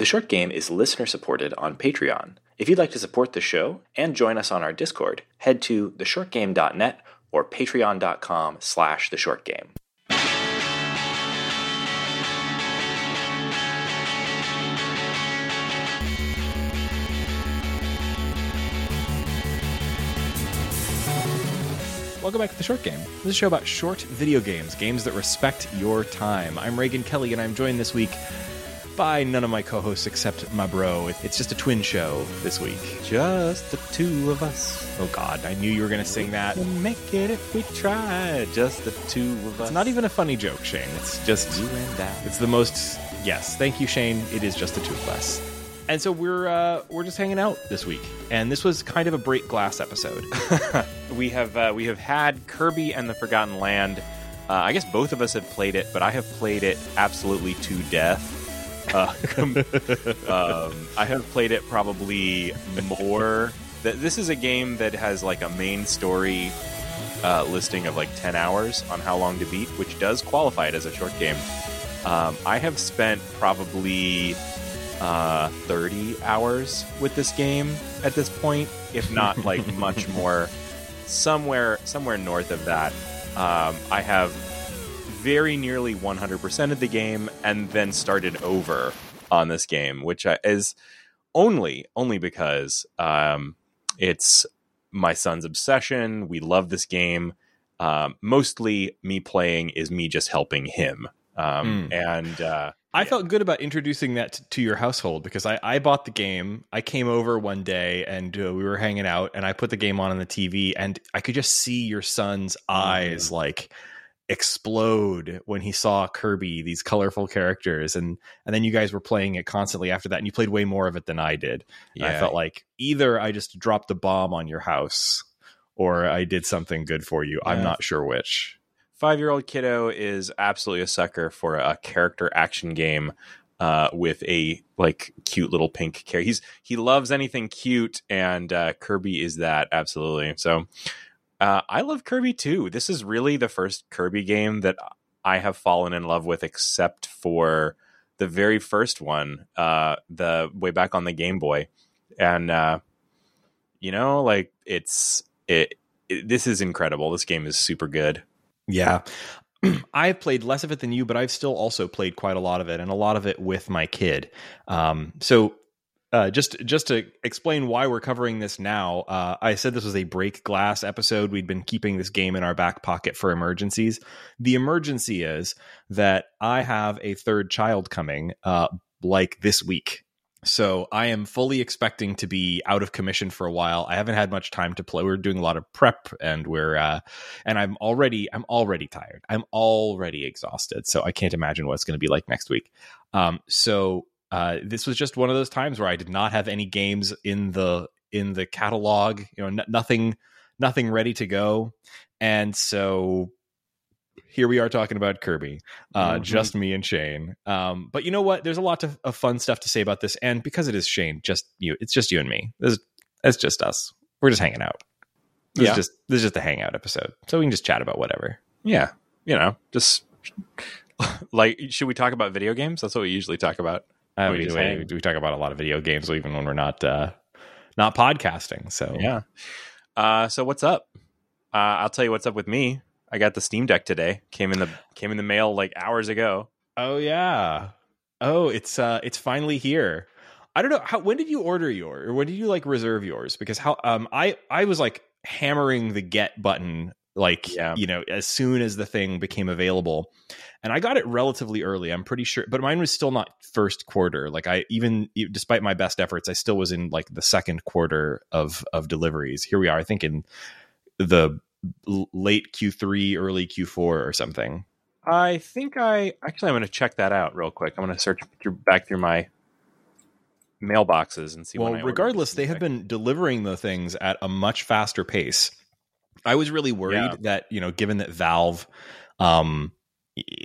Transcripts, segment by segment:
The short game is listener supported on Patreon. If you'd like to support the show and join us on our Discord, head to theshortgame.net or patreon.com slash theshortgame. Welcome back to the Short Game. This is a show about short video games, games that respect your time. I'm Raygan Kelly, and I'm joined this week by none of my co-hosts except my bro. It's just a twin show this week. Just the two of us. Oh God, I knew you were going to sing that. We'll make it if we try. Just the two of us. It's not even a funny joke, Shane. It's just you and I. It's the most. Yes, thank you, Shane. It is just the two of us. And so we're uh, we're just hanging out this week, and this was kind of a break glass episode. we have uh, we have had Kirby and the Forgotten Land. Uh, I guess both of us have played it, but I have played it absolutely to death. Uh, um, I have played it probably more. This is a game that has like a main story uh, listing of like ten hours on how long to beat, which does qualify it as a short game. Um, I have spent probably uh, 30 hours with this game at this point, if not like much more. Somewhere, somewhere north of that, um, I have very nearly 100% of the game and then started over on this game, which is only only because um, it's my son's obsession. We love this game. Um, mostly, me playing is me just helping him. Um, mm. And uh, I yeah. felt good about introducing that to, to your household because I, I, bought the game. I came over one day and uh, we were hanging out, and I put the game on on the TV, and I could just see your son's eyes mm. like explode when he saw Kirby, these colorful characters, and and then you guys were playing it constantly after that, and you played way more of it than I did. Yeah. I felt like either I just dropped a bomb on your house, or I did something good for you. Yeah. I'm not sure which. Five year old kiddo is absolutely a sucker for a character action game. Uh, with a like cute little pink character, he's he loves anything cute, and uh, Kirby is that absolutely. So uh, I love Kirby too. This is really the first Kirby game that I have fallen in love with, except for the very first one, uh, the way back on the Game Boy, and uh, you know, like it's it, it. This is incredible. This game is super good. Yeah. I've played less of it than you, but I've still also played quite a lot of it, and a lot of it with my kid. Um, so uh, just just to explain why we're covering this now, uh, I said this was a break glass episode. We'd been keeping this game in our back pocket for emergencies. The emergency is that I have a third child coming, uh, like this week. So I am fully expecting to be out of commission for a while. I haven't had much time to play. We're doing a lot of prep, and we're uh, and I'm already I'm already tired. I'm already exhausted. So I can't imagine what it's going to be like next week. Um, so uh, this was just one of those times where I did not have any games in the in the catalog. You know, n- nothing nothing ready to go, and so here we are talking about Kirby, uh, mm-hmm. just me and Shane. Um, but you know what? There's a lot of, of, fun stuff to say about this, and because it is Shane, just you, it's just you and me. This, it's just us. We're just hanging out. This yeah. is just this is just a hangout episode, so we can just chat about whatever. Yeah, you know, just like should we talk about video games? That's what we usually talk about. Uh, we, we, we, talk about a lot of video games even when we're not uh, not podcasting. So yeah. Uh, so what's up? Uh, I'll tell you what's up with me. I got the Steam Deck today. Came in the came in the mail like hours ago. Oh yeah. Oh, it's uh it's finally here. I don't know how when did you order yours or when did you like reserve yours? Because how um I I was like hammering the get button like yeah. you know as soon as the thing became available. And i got it relatively early i'm pretty sure but mine was still not first quarter. Like i even despite my best efforts i still was in like the second quarter of of deliveries. Here we are i think in the late q3 early q4 or something. I think i actually i'm going to check that out real quick. I'm going to search through, back through my mailboxes and see well regardless they have been delivering the things at a much faster pace I was really worried yeah. that you know, given that Valve, um,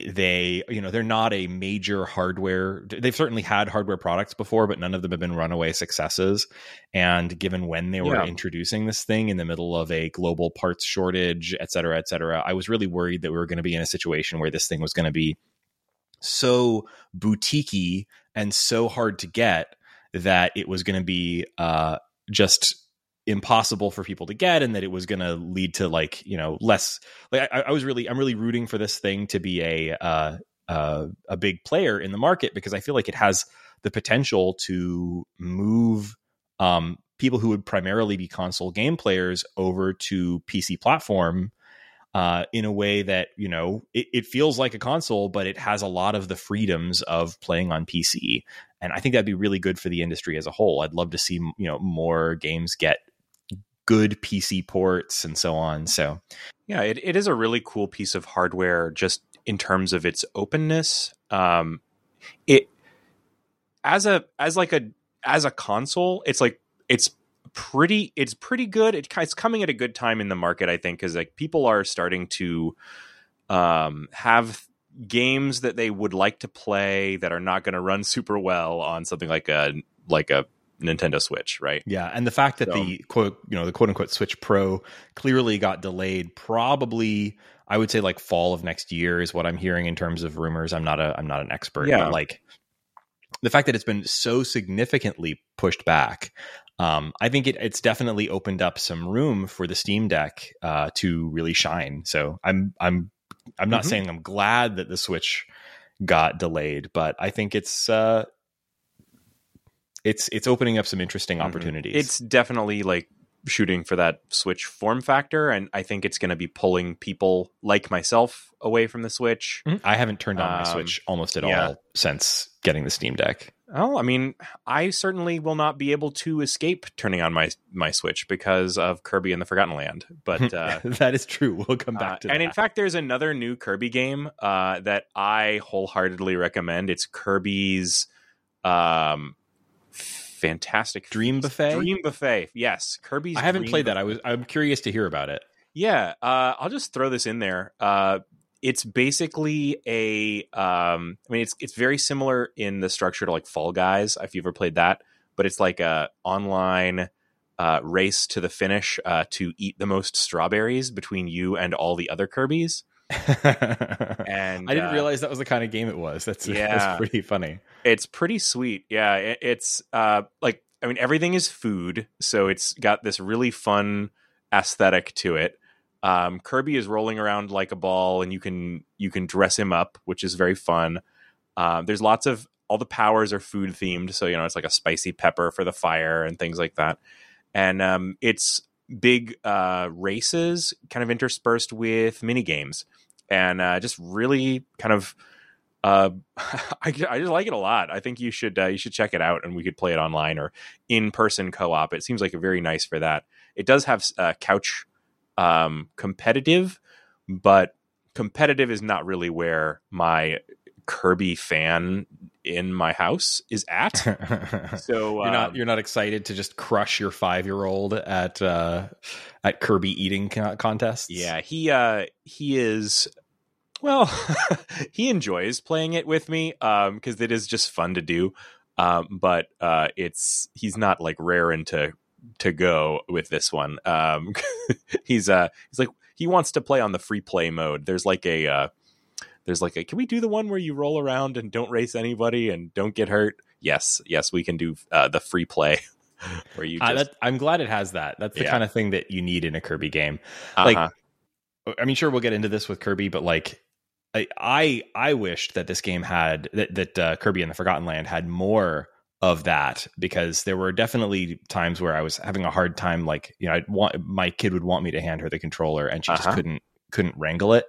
they you know they're not a major hardware. They've certainly had hardware products before, but none of them have been runaway successes. And given when they were yeah. introducing this thing in the middle of a global parts shortage, et cetera, et cetera, I was really worried that we were going to be in a situation where this thing was going to be so boutiquey and so hard to get that it was going to be uh, just impossible for people to get and that it was going to lead to like you know less like I, I, was really i'm really rooting for this thing to be a uh, uh, a big player in the market because i feel like it has the potential to move um, people who would primarily be console game players over to pc platform uh, in a way that you know it, it, feels like a console, but it has a lot of the freedoms of playing on PC, and I think that'd be really good for the industry as a whole. I'd love to see you know more games get good PC ports and so on. So, yeah, it, it is a really cool piece of hardware, just in terms of its openness. Um, it as a as like a as a console, it's like it's pretty it's pretty good. It, it's coming at a good time in the market, I think, because like people are starting to um, have games that they would like to play that are not going to run super well on something like a like a Nintendo Switch, right? Yeah, and the fact that so, the quote you know the quote unquote Switch Pro clearly got delayed, probably I would say like fall of next year is what I'm hearing in terms of rumors. I'm not a I'm not an expert, yeah. but like the fact that it's been so significantly pushed back um, I think it, it's definitely opened up some room for the Steam Deck uh, to really shine. So I'm I'm I'm not mm-hmm. saying I'm glad that the Switch got delayed, but I think it's uh, it's it's opening up some interesting mm-hmm. opportunities. It's definitely like shooting for that Switch form factor, and I think it's going to be pulling people like myself away from the Switch. Mm-hmm. I haven't turned on um, my Switch almost at yeah. all since getting the Steam Deck. Oh, I mean, I certainly will not be able to escape turning on my my Switch because of Kirby and the Forgotten Land. But uh, that is true. We'll come back uh, to. Uh, and that. in fact, there's another new Kirby game uh, that I wholeheartedly recommend. It's Kirby's um, fantastic Dream Buffet. Dream Buffet. Yes, Kirby's. I haven't Dream played Buffet. that. I was. I'm curious to hear about it. Yeah, uh, I'll just throw this in there. Uh, it's basically a um i mean it's it's very similar in the structure to like fall guys if you've ever played that but it's like a online uh, race to the finish uh, to eat the most strawberries between you and all the other kirby's and I didn't uh, realize that was the kind of game it was. That's yeah, that's pretty funny. It's pretty sweet. Yeah, it, it's uh like I mean everything is food, so it's got this really fun aesthetic to it. Um, Kirby is rolling around like a ball, and you can you can dress him up, which is very fun. Uh, there's lots of all the powers are food themed, so you know it's like a spicy pepper for the fire and things like that. And um, it's big uh, races, kind of interspersed with mini games, and uh, just really kind of. Uh, I, I just like it a lot. I think you should uh, you should check it out, and we could play it online or in person co op. It seems like a very nice for that. It does have uh, couch um, competitive, but competitive is not really where my Kirby fan in my house is at. so you're not um, you're not excited to just crush your five year old at uh, at Kirby eating contests. Yeah, he uh, he is. Well, he enjoys playing it with me because um, it is just fun to do. Um, but uh, it's he's not like raring to to go with this one. Um, he's uh he's like he wants to play on the free play mode. There's like a uh, there's like a can we do the one where you roll around and don't race anybody and don't get hurt? Yes, yes, we can do uh, the free play. where you just... uh, that, I'm glad it has that. That's the yeah. kind of thing that you need in a Kirby game. Like, uh-huh. I mean, sure, we'll get into this with Kirby, but like, I I, I wished that this game had that that uh, Kirby and the Forgotten Land had more of that because there were definitely times where I was having a hard time. Like, you know, I'd want my kid would want me to hand her the controller, and she uh-huh. just couldn't couldn't wrangle it.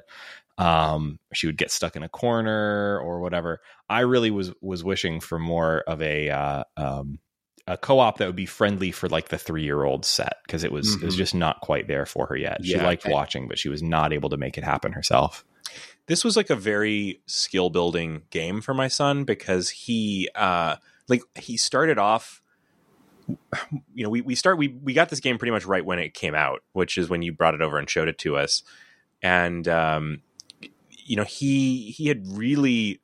Um, she would get stuck in a corner or whatever. I really was was wishing for more of a uh, um, a co-op that would be friendly for like the three year old set because it was mm-hmm. it was just not quite there for her yet. She yeah, liked watching, but she was not able to make it happen herself. This was like a very skill building game for my son because he uh like he started off you know we, we start we, we got this game pretty much right when it came out which is when you brought it over and showed it to us and um, you know he he had really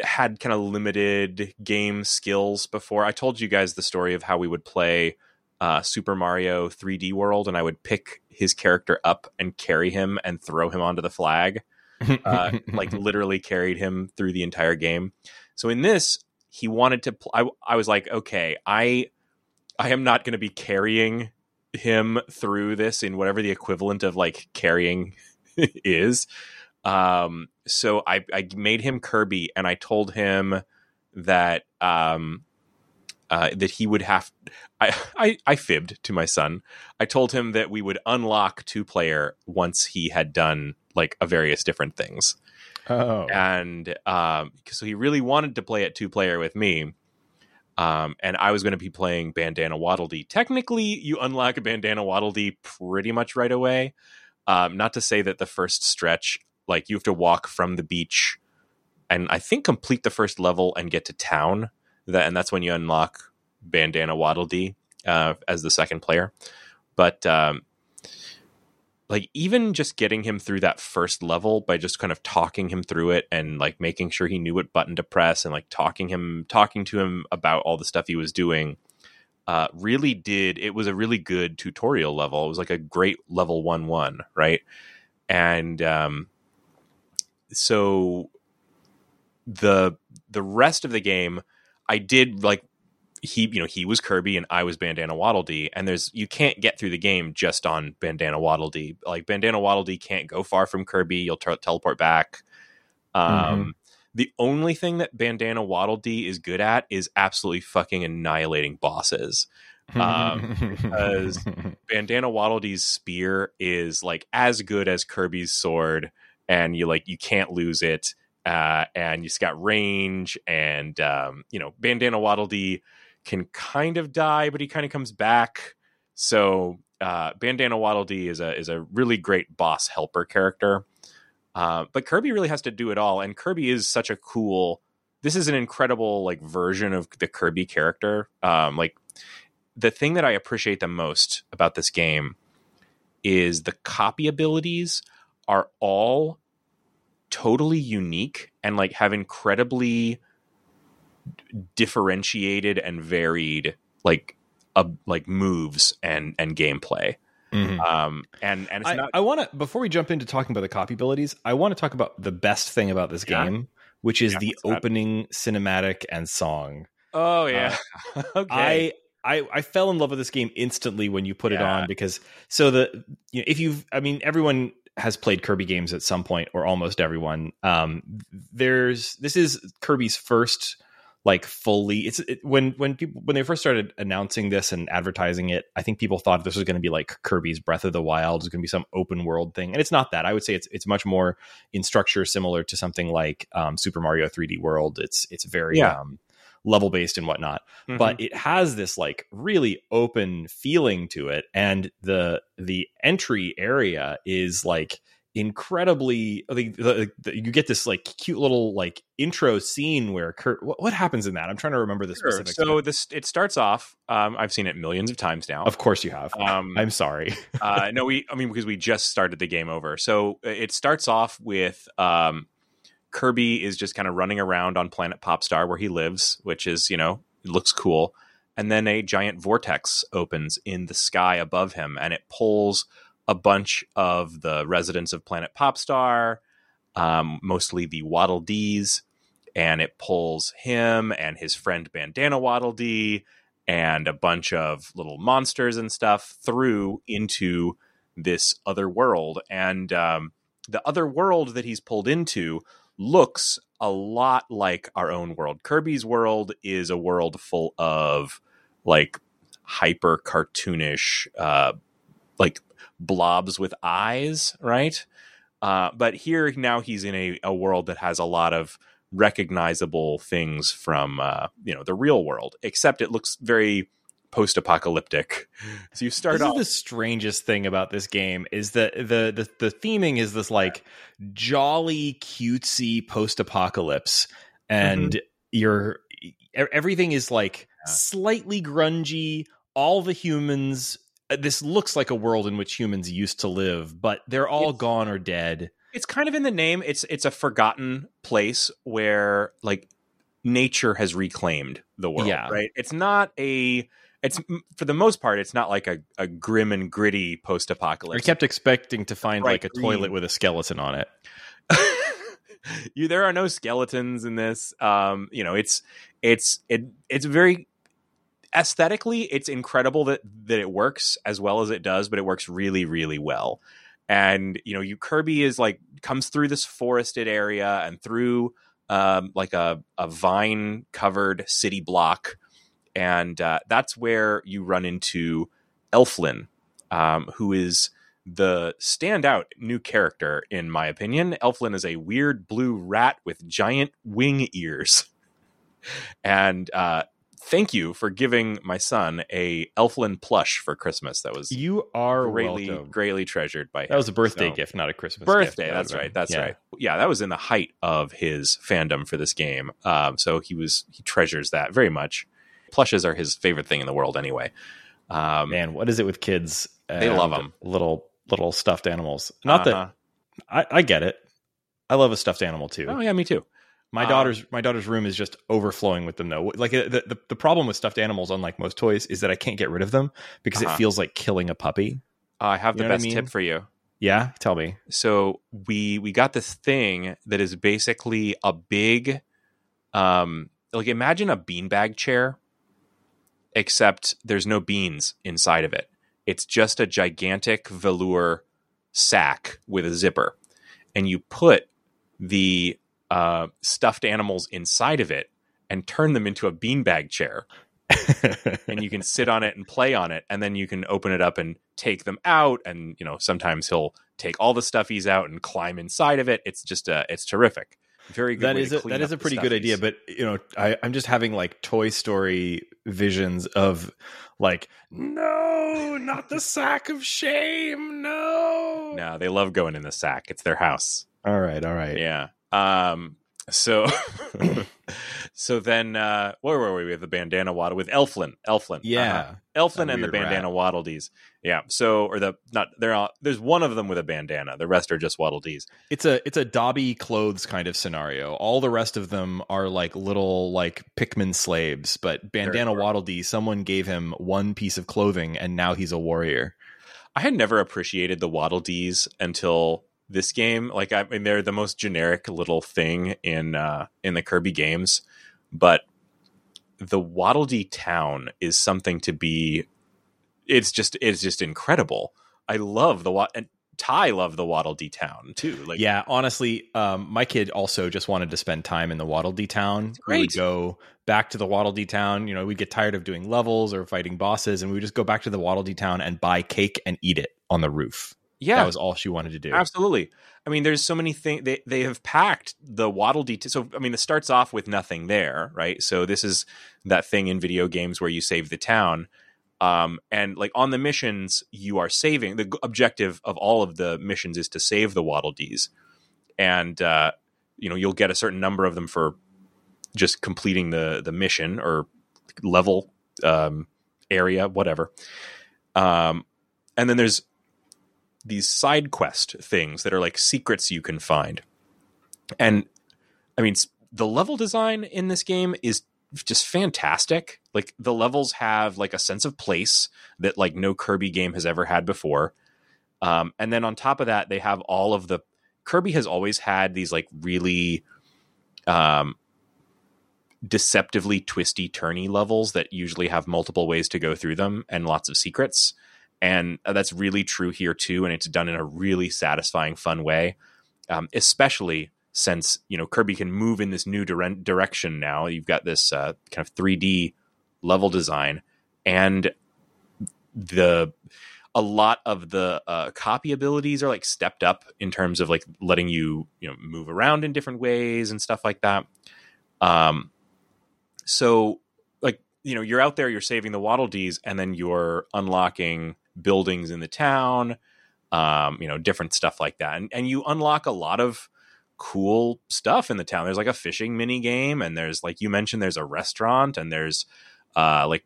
had kind of limited game skills before i told you guys the story of how we would play uh, super mario 3d world and i would pick his character up and carry him and throw him onto the flag uh, like literally carried him through the entire game. So in this, he wanted to. Pl- I, I was like, okay, I I am not going to be carrying him through this in whatever the equivalent of like carrying is. Um, so I, I made him Kirby, and I told him that um, uh, that he would have. I, I I fibbed to my son. I told him that we would unlock two player once he had done like a various different things. Oh. And um, so he really wanted to play it two player with me. Um, and I was going to be playing Bandana Waddle Dee. Technically, you unlock a Bandana Waddle Dee pretty much right away. Um, not to say that the first stretch, like you have to walk from the beach and I think complete the first level and get to town. That and that's when you unlock Bandana Waddle Dee uh, as the second player. But um, like even just getting him through that first level by just kind of talking him through it and like making sure he knew what button to press and like talking him talking to him about all the stuff he was doing uh, really did it was a really good tutorial level it was like a great level one one right and um, so the the rest of the game i did like he you know he was Kirby and I was Bandana Waddle Dee and there's you can't get through the game just on Bandana Waddle Dee like Bandana Waddle Dee can't go far from Kirby. You'll t- teleport back. Um Mhm. the only thing that Bandana Waddle Dee is good at is absolutely fucking annihilating bosses. Um, because- Bandana Waddle Dee's spear is like as good as Kirby's sword, and you like you can't lose it. Uh, and you've got range, and um, you know Bandana Waddle Dee can kind of die, but he kind of comes back. So uh, Bandana Waddle Dee is a is a really great boss helper character. Uh, but Kirby really has to do it all, and Kirby is such a cool. This is an incredible like version of the Kirby character. Um, like the thing that I appreciate the most about this game is the copy abilities are all totally unique and like have incredibly differentiated and varied like uh, like moves and and gameplay Mhm. um and and it's I, not I want to before we jump into talking about the copy abilities, I want to talk about the best thing about this Yeah. game, which is Yeah, the what's that? opening cinematic and song. oh yeah okay I, I I fell in love with this game instantly when you put it on because so the you know, if you've I mean everyone has played Kirby games at some point or almost everyone. Um, there's this is Kirby's first like fully it's it, when when people when they first started announcing this and advertising it i think people thought this was going to be like kirby's breath of the wild it's going to be some open world thing and it's not that i would say it's it's much more in structure similar to something like um, super mario 3d world it's it's very Yeah. um, level based and whatnot Mhm. but it has this like really open feeling to it and the the entry area is like incredibly the, the, the, you get this like cute little like intro scene where Kurt what, what happens in that I'm trying to remember the Sure. specifics so this it starts off um i've seen it millions of times now of course you have um I'm sorry uh, no, we. I mean, because we just started the game over. So it starts off with um, Kirby is just kind of running around on planet Popstar where he lives, which is you know it looks cool. And then a giant vortex opens in the sky above him, and it pulls a bunch of the residents of planet Popstar, um, mostly the Waddle Dees, and it pulls him and his friend Bandana Waddle Dee and a bunch of little monsters and stuff through into this other world. And um, the other world that he's pulled into looks a lot like our own world. Kirby's world is a world full of like hyper cartoonish, uh, like blobs with eyes, right? Uh, but here now he's in a, a world that has a lot of recognizable things from uh, you know the real world, except it looks very post-apocalyptic. So you start this off is the strangest thing about this game is that the the the theming is this like jolly cutesy post apocalypse and you're e- everything is like Yeah. slightly grungy all the humans uh, this looks like a world in which humans used to live but they're all It's- gone or dead it's kind of in the name. It's it's a forgotten place where like nature has reclaimed the world. Yeah. Right. It's not a. It's for the most part, it's not like a, a grim and gritty post apocalypse. I kept expecting to find Bright like a green. toilet with a skeleton on it you there are no skeletons in this. Um, you know, it's it's it it's very aesthetically it's incredible that that it works as well as it does, but it works really really well. And you know, you Kirby is like comes through this forested area and through um, like a a vine covered city block, and uh, that's where you run into Elflin, um, who is the standout new character, in my opinion. Elflin is a weird blue rat with giant wing ears. and uh, thank you for giving my son a Elflin plush for Christmas. That was you are greatly welcome. greatly treasured by him. That was a birthday So- gift, not a Christmas gift. birthday. gift. That's right. That's yeah. right. Yeah, that was in the height of his fandom for this game. Um, so he was he treasures that very much. Plushes are his favorite thing in the world, anyway. Um, Man, what is it with kids? They love them. Little little stuffed animals. Not uh-huh. that I, I get it. I love a stuffed animal too. Oh yeah, me too. My Um, daughter's my daughter's room is just overflowing with them though. Like the, the the problem with stuffed animals, unlike most toys, is that I can't get rid of them because Uh-huh. it feels like killing a puppy. I have You the what I best mean? tip for you. Yeah, tell me. so we we got this thing that is basically a big um like imagine a beanbag chair except there's no beans inside of it. It's just a gigantic velour sack with a zipper. And you put the uh, stuffed animals inside of it and turn them into a beanbag chair. And you can sit on it and play on it and then you can open it up and take them out and you know sometimes he'll take all the stuffies out and climb inside of it. It's just uh it's terrific very good that is a, that is a pretty good idea but you know I, i'm just having like toy story visions of like no not the sack of shame no. No they love going in the sack. It's their house. All right all right. Yeah. Um so so then uh where were we we have the bandana waddle with elflin elflin yeah Uh-huh. Elflin and the rat. bandana Dees. Yeah. So, or the not there. Are, there's one of them with a bandana. The rest are just Waddle Dees. it's a it's a dobby clothes kind of scenario all the rest of them are like little like pikmin slaves but bandana adorable. waddle dee someone gave him one piece of clothing and now he's a warrior I had never appreciated the Waddle Dees until this game. Like, I mean, they're the most generic little thing in uh, in the Kirby games, but the Waddle Dee town is something to be. It's just it's just incredible. I love the Waddle and Ty loved the Waddle Dee town too. Like, yeah honestly um, my kid also just wanted to spend time in the waddle dee town we would go back to the waddle dee town you know we'd get tired of doing levels or fighting bosses and we would just go back to the waddle dee town and buy cake and eat it on the roof yeah, that was all she wanted to do Absolutely. I mean, there's so many things they they have packed the Waddle Dee. So I mean, it starts off with nothing there, right? So this is that thing in video games where you save the town, um, and like on the missions, you are saving. The objective of all of the missions is to save the Waddle Dees, and uh, you know you'll get a certain number of them for just completing the the mission or level um, area, whatever. Um, and then there's these side quest things that are like secrets you can find. And I mean, the level design in this game is just fantastic. Like the levels have like a sense of place that like no Kirby game has ever had before. Um, and then on top of that, they have all of the Kirby has always had these like really um, deceptively twisty turny levels that usually have multiple ways to go through them and lots of secrets and uh, that's really true here too and it's done in a really satisfying fun way um, especially since you know kirby can move in this new dire- direction now. You've got this uh, kind of 3d level design and the a lot of the uh, copy abilities are like stepped up in terms of like letting you you know move around in different ways and stuff like that. Um so like you know you're out there you're saving the waddle dees and then you're unlocking buildings in the town um you know different stuff like that. And, and you unlock a lot of cool stuff in the town. There's like a fishing mini game and there's like you mentioned there's a restaurant and there's uh like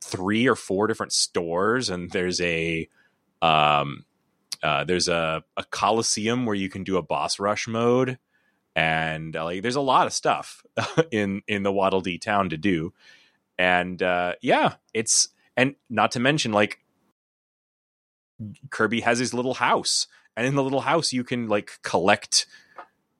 three or four different stores and there's a um uh, there's a, a coliseum where you can do a boss rush mode and uh, like there's a lot of stuff in in the Waddle Dee town to do, and uh, yeah, it's and not to mention like Kirby has his little house, and in the little house you can like collect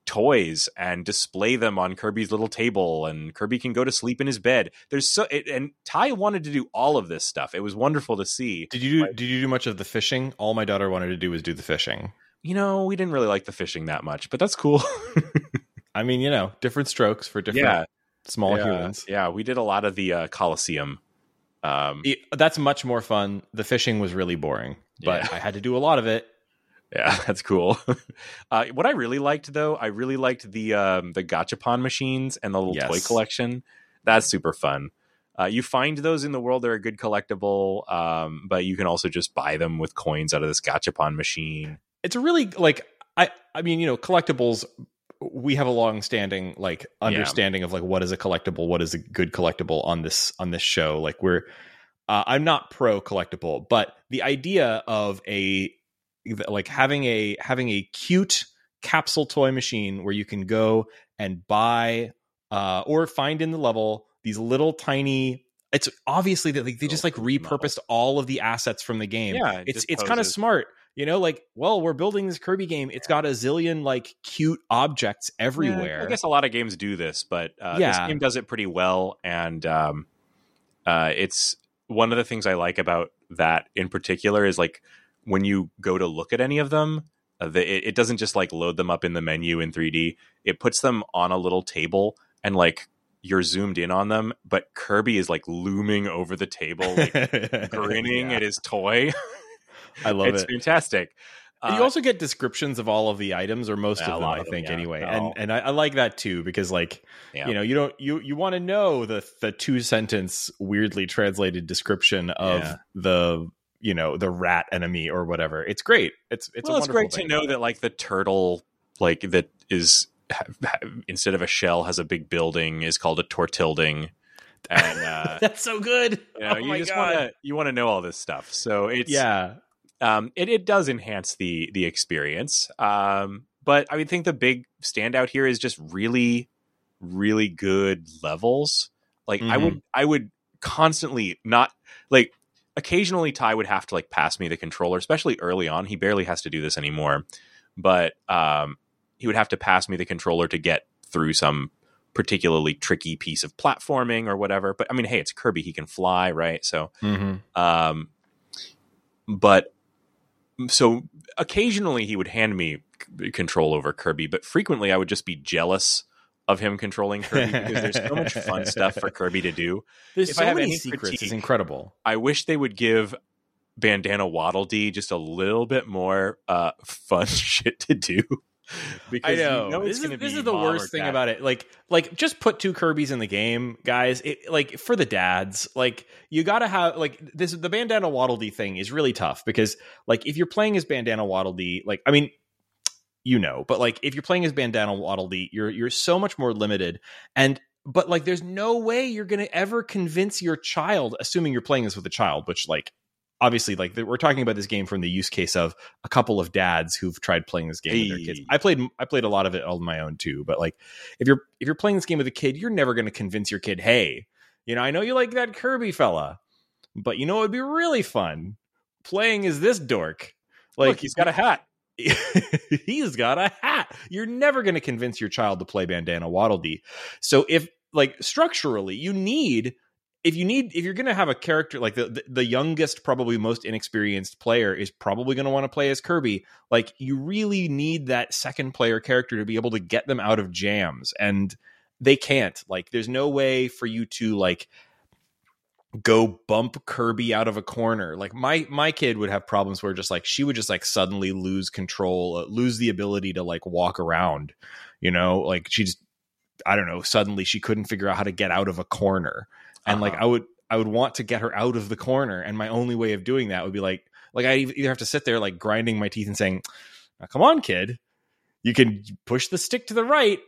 toys and display them on Kirby's little table and Kirby can go to sleep in his bed. There's so it, and Ty wanted to do all of this stuff. It was wonderful to see. Did you do, did you do much of the fishing? All my daughter wanted to do was do the fishing. You know, we didn't really like the fishing that much, but that's cool. I mean, you know, different strokes for different yeah, small yeah, humans. Yeah, we did a lot of the uh, Coliseum. Um, It- that's much more fun. The fishing was really boring, but Yeah. I had to do a lot of it. Yeah, that's cool. uh, what I really liked, though, I really liked the um, the gachapon machines and the little toy collection. That's super fun. Uh, you find those in the world; they're a good collectible, um, but you can also just buy them with coins out of this gachapon machine. It's a really like I I mean, you know, collectibles we have a long standing like understanding of like what is a collectible, what is a good collectible on this on this show. Like we're uh, I'm not pro collectible, but the idea of a like having a having a cute capsule toy machine where you can go and buy uh, or find in the level these little tiny. It's obviously that like, they just like repurposed all of the assets from the game. Yeah, it it's it's kind of smart. You know, like, well, we're building this Kirby game. It's got a zillion like cute objects everywhere. Yeah, I guess a lot of games do this, but uh, Yeah. this game does it pretty well, and um, uh, it's one of the things I like about that in particular is like when you go to look at any of them, uh, the, it, it doesn't just like load them up in the menu in 3D. It puts them on a little table and like you're zoomed in on them, but Kirby is like looming over the table, like grinning Yeah. at his toy. I love it's it. It's fantastic. Uh, you also get descriptions of all of the items, or most of them, I of them, think, yeah. anyway. Oh. And and I, I like that too because, like, yeah. you know, you don't you you want to know the the two sentence weirdly translated description of Yeah. the you know the rat enemy or whatever. It's great. It's it's well, it's great to know that like the turtle, like that is instead of a shell has a big building is called a tortilding, and uh, That's so good. you, know, oh you just want to you want to know all this stuff. So it's yeah. Um, it it does enhance the the experience. Um, but I would think the big standout here is just really, really good levels. Like I Mm-hmm. would I would constantly not like occasionally Ty would have to like pass me the controller, especially early on. He barely has to do this anymore, but um, he would have to pass me the controller to get through some particularly tricky piece of platforming or whatever. But I mean, hey, it's Kirby; he can fly, right? So Mhm. um, but so occasionally he would hand me c- control over Kirby, but frequently I would just be jealous of him controlling Kirby because there's so much fun stuff for Kirby to do. There's If so I have many any secrets. critique- It's incredible. I wish they would give Bandana Waddle Dee just a little bit more uh, fun shit to do. because I know. you know this is, this is the worst thing about it. Like, like just put two Kirby's in the game, guys. It, like for the dads, like you got to have like this. The Bandana Waddle Dee thing is really tough because like if you're playing as Bandana Waddle Dee, like I mean, you know, but like if you're playing as Bandana Waddle Dee, you're you're so much more limited and. But like, there's no way you're to ever convince your child, assuming you're playing this with a child, which like obviously like we're talking about this game from the use case of a couple of dads who've tried playing this game with their kids. I played I played a lot of it on my own too, but like if you're if you're playing this game with a kid, you're never going to convince your kid, "Hey, you know, I know you like that Kirby fella, but you know it'd be really fun playing as this dork." Like Look, he's got a hat. he's got a hat. You're never going to convince your child to play Bandana Waddle Dee. So if like structurally, you need if you need if you're going to have a character like the, the the youngest probably most inexperienced player is probably going to want to play as Kirby like you really need that second player character to be able to get them out of jams and they can't like there's no way for you to like go bump Kirby out of a corner. Like my my kid would have problems where just like she would just like suddenly lose control, uh, lose the ability to like walk around. You know, like she just I don't know, suddenly she couldn't figure out how to get out of a corner. And like Uh-huh. I would I would want to get her out of the corner and my only way of doing that would be like like I either have to sit there like grinding my teeth and saying, "Now, "Come on, kid. You can push the stick to the right."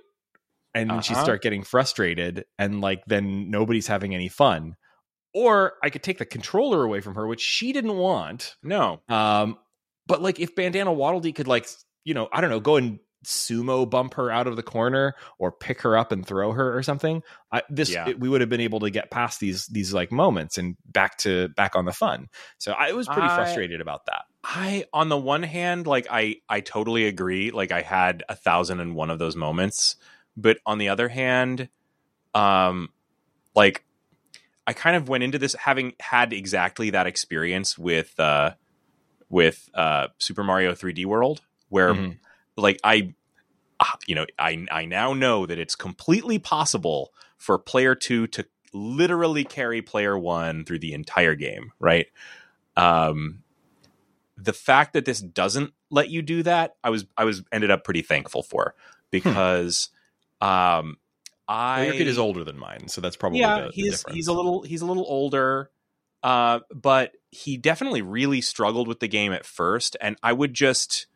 And then she'd Uh-huh. start getting frustrated and like then nobody's having any fun or I could take the controller away from her, which she didn't want. No, Um, but like if Bandana Waddle Dee could like you know I don't know go and sumo bump her out of the corner or pick her up and throw her or something, I, this Yeah. it- we would have been able to get past these these like moments and back to back on the fun. So I was pretty I- frustrated about that. I on the one hand, like I I totally agree. Like I had a thousand and one of those moments, but on the other hand, um, like I kind of went into this having had exactly that experience with uh with uh Super Mario 3D World, where Mhm. Like I ah, you know I I now know that it's completely possible for player two to literally carry player one through the entire game, right? Um, the fact that this doesn't let you do that, I was I was ended up pretty thankful for because um I Well, your kid is older than mine, so that's probably yeah the, the he's difference. he's a little he's a little older uh but he definitely really struggled with the game at first and i would just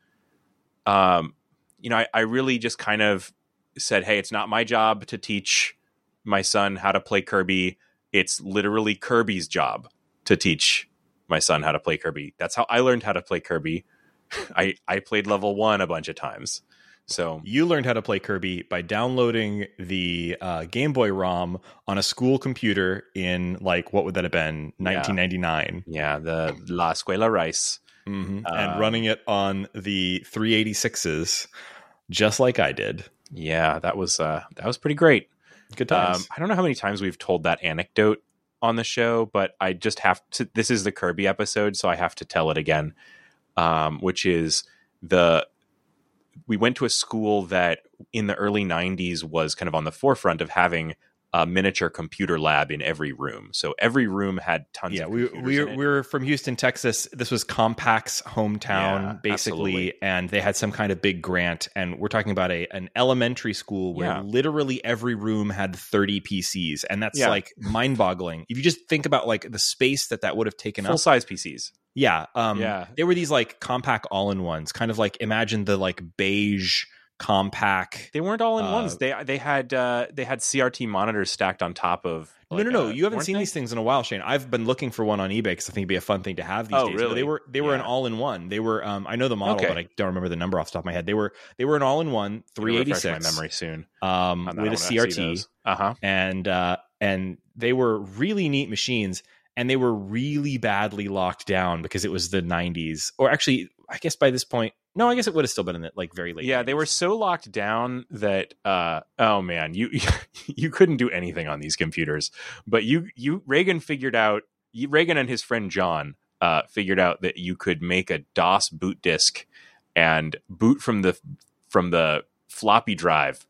um you know i, I really just kind of said hey it's not my job to teach my son how to play kirby. It's literally kirby's job to teach my son how to play kirby. That's how i learned how to play kirby. I i played level one a bunch of times. So You learned how to play Kirby by downloading the uh, Game Boy ROM on a school computer in like what would that have been, 1999, yeah the la escuela rice Mhm. Um, and running it on the 386s, just like I did. yeah that was uh that was pretty great Good times. Um, I don't know how many times we've told that anecdote on the show, but I just have to. This is the Kirby episode, so I have to tell it again. Um, which is the we went to a school that in the early '90s was kind of on the forefront of having a miniature computer lab in every room. So every room had tons. yeah, of we we we were from Houston, Texas. This was Compaq's hometown, Yeah, basically, absolutely. and they had some kind of big grant. And we're talking about a an elementary school where Yeah. literally every room had thirty PCs, and that's Yeah. like mind boggling. If you just think about like the space that that would have taken full up. size PCs. Yeah, um, Yeah. They were these like Compaq all in ones, kind of like imagine the like beige Compaq. They weren't all in Uh, ones. They they had uh, they had CRT monitors stacked on top of. no, like, no, no. uh, You haven't seen they? these things in a while, Shane. I've been looking for one on eBay because I think it'd be a fun thing to have these Oh, days. But really? They were they were an all in one. They were um I know the model, Okay. but I don't remember the number off the top of my head. They were they were an all in one, three eighty refresh My memory soon. um, with a one. I see CRT. Uh-huh. and uh, and they were really neat machines. And they were really badly locked down because it was the '90s, or actually, I guess by this point, no, I guess it would have still been in like very late. Yeah, they were so locked down that uh oh man, you you couldn't do anything on these computers. But you you Raygan figured out you, Raygan and his friend John uh figured out that you could make a DOS boot disk and boot from the from the floppy drive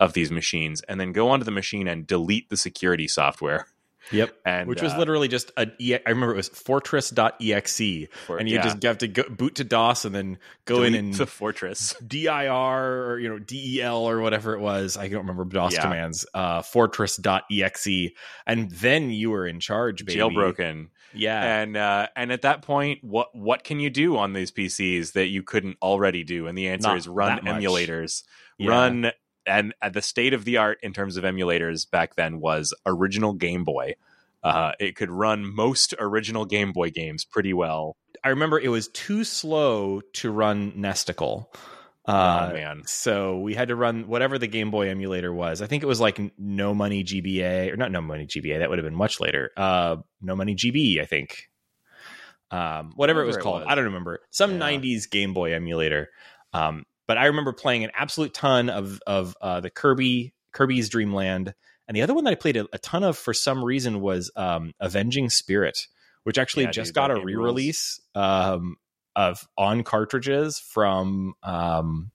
of these machines and then go onto the machine and delete the security software. Yep. And Which was uh, literally just a. E- I remember it was fortress.exe, for- and you yeah, just have to go, boot to DOS and then go in delete and the fortress. dir or you know del or whatever it was. I don't remember DOS Yeah. commands. Uh, fortress.exe, and then you were in charge. Baby. Jailbroken. Yeah. and uh, and at that point, what what can you do on these PCs that you couldn't already do? And the answer Not is run emulators. Yeah. Run and at the state of the art in terms of emulators back then was original Game Boy. Uh, it could run most original Game Boy games pretty well. I remember it was too slow to run Nesticle. Uh, oh man, So we had to run whatever the Game Boy emulator was. I think it was like No Money GBA or not No Money GBA. That would have been much later. Uh, No Money GB, I think. Um, whatever, it was Whatever it called, was. I don't remember. Some Yeah. '90s Game Boy emulator. Um, but I remember playing an absolute ton of of uh, the Kirby Kirby's Dream Land, and the other one that I played a, a ton of for some reason was um, Avenging Spirit, which actually Yeah, just dude, got a re release um, of on cartridges from um,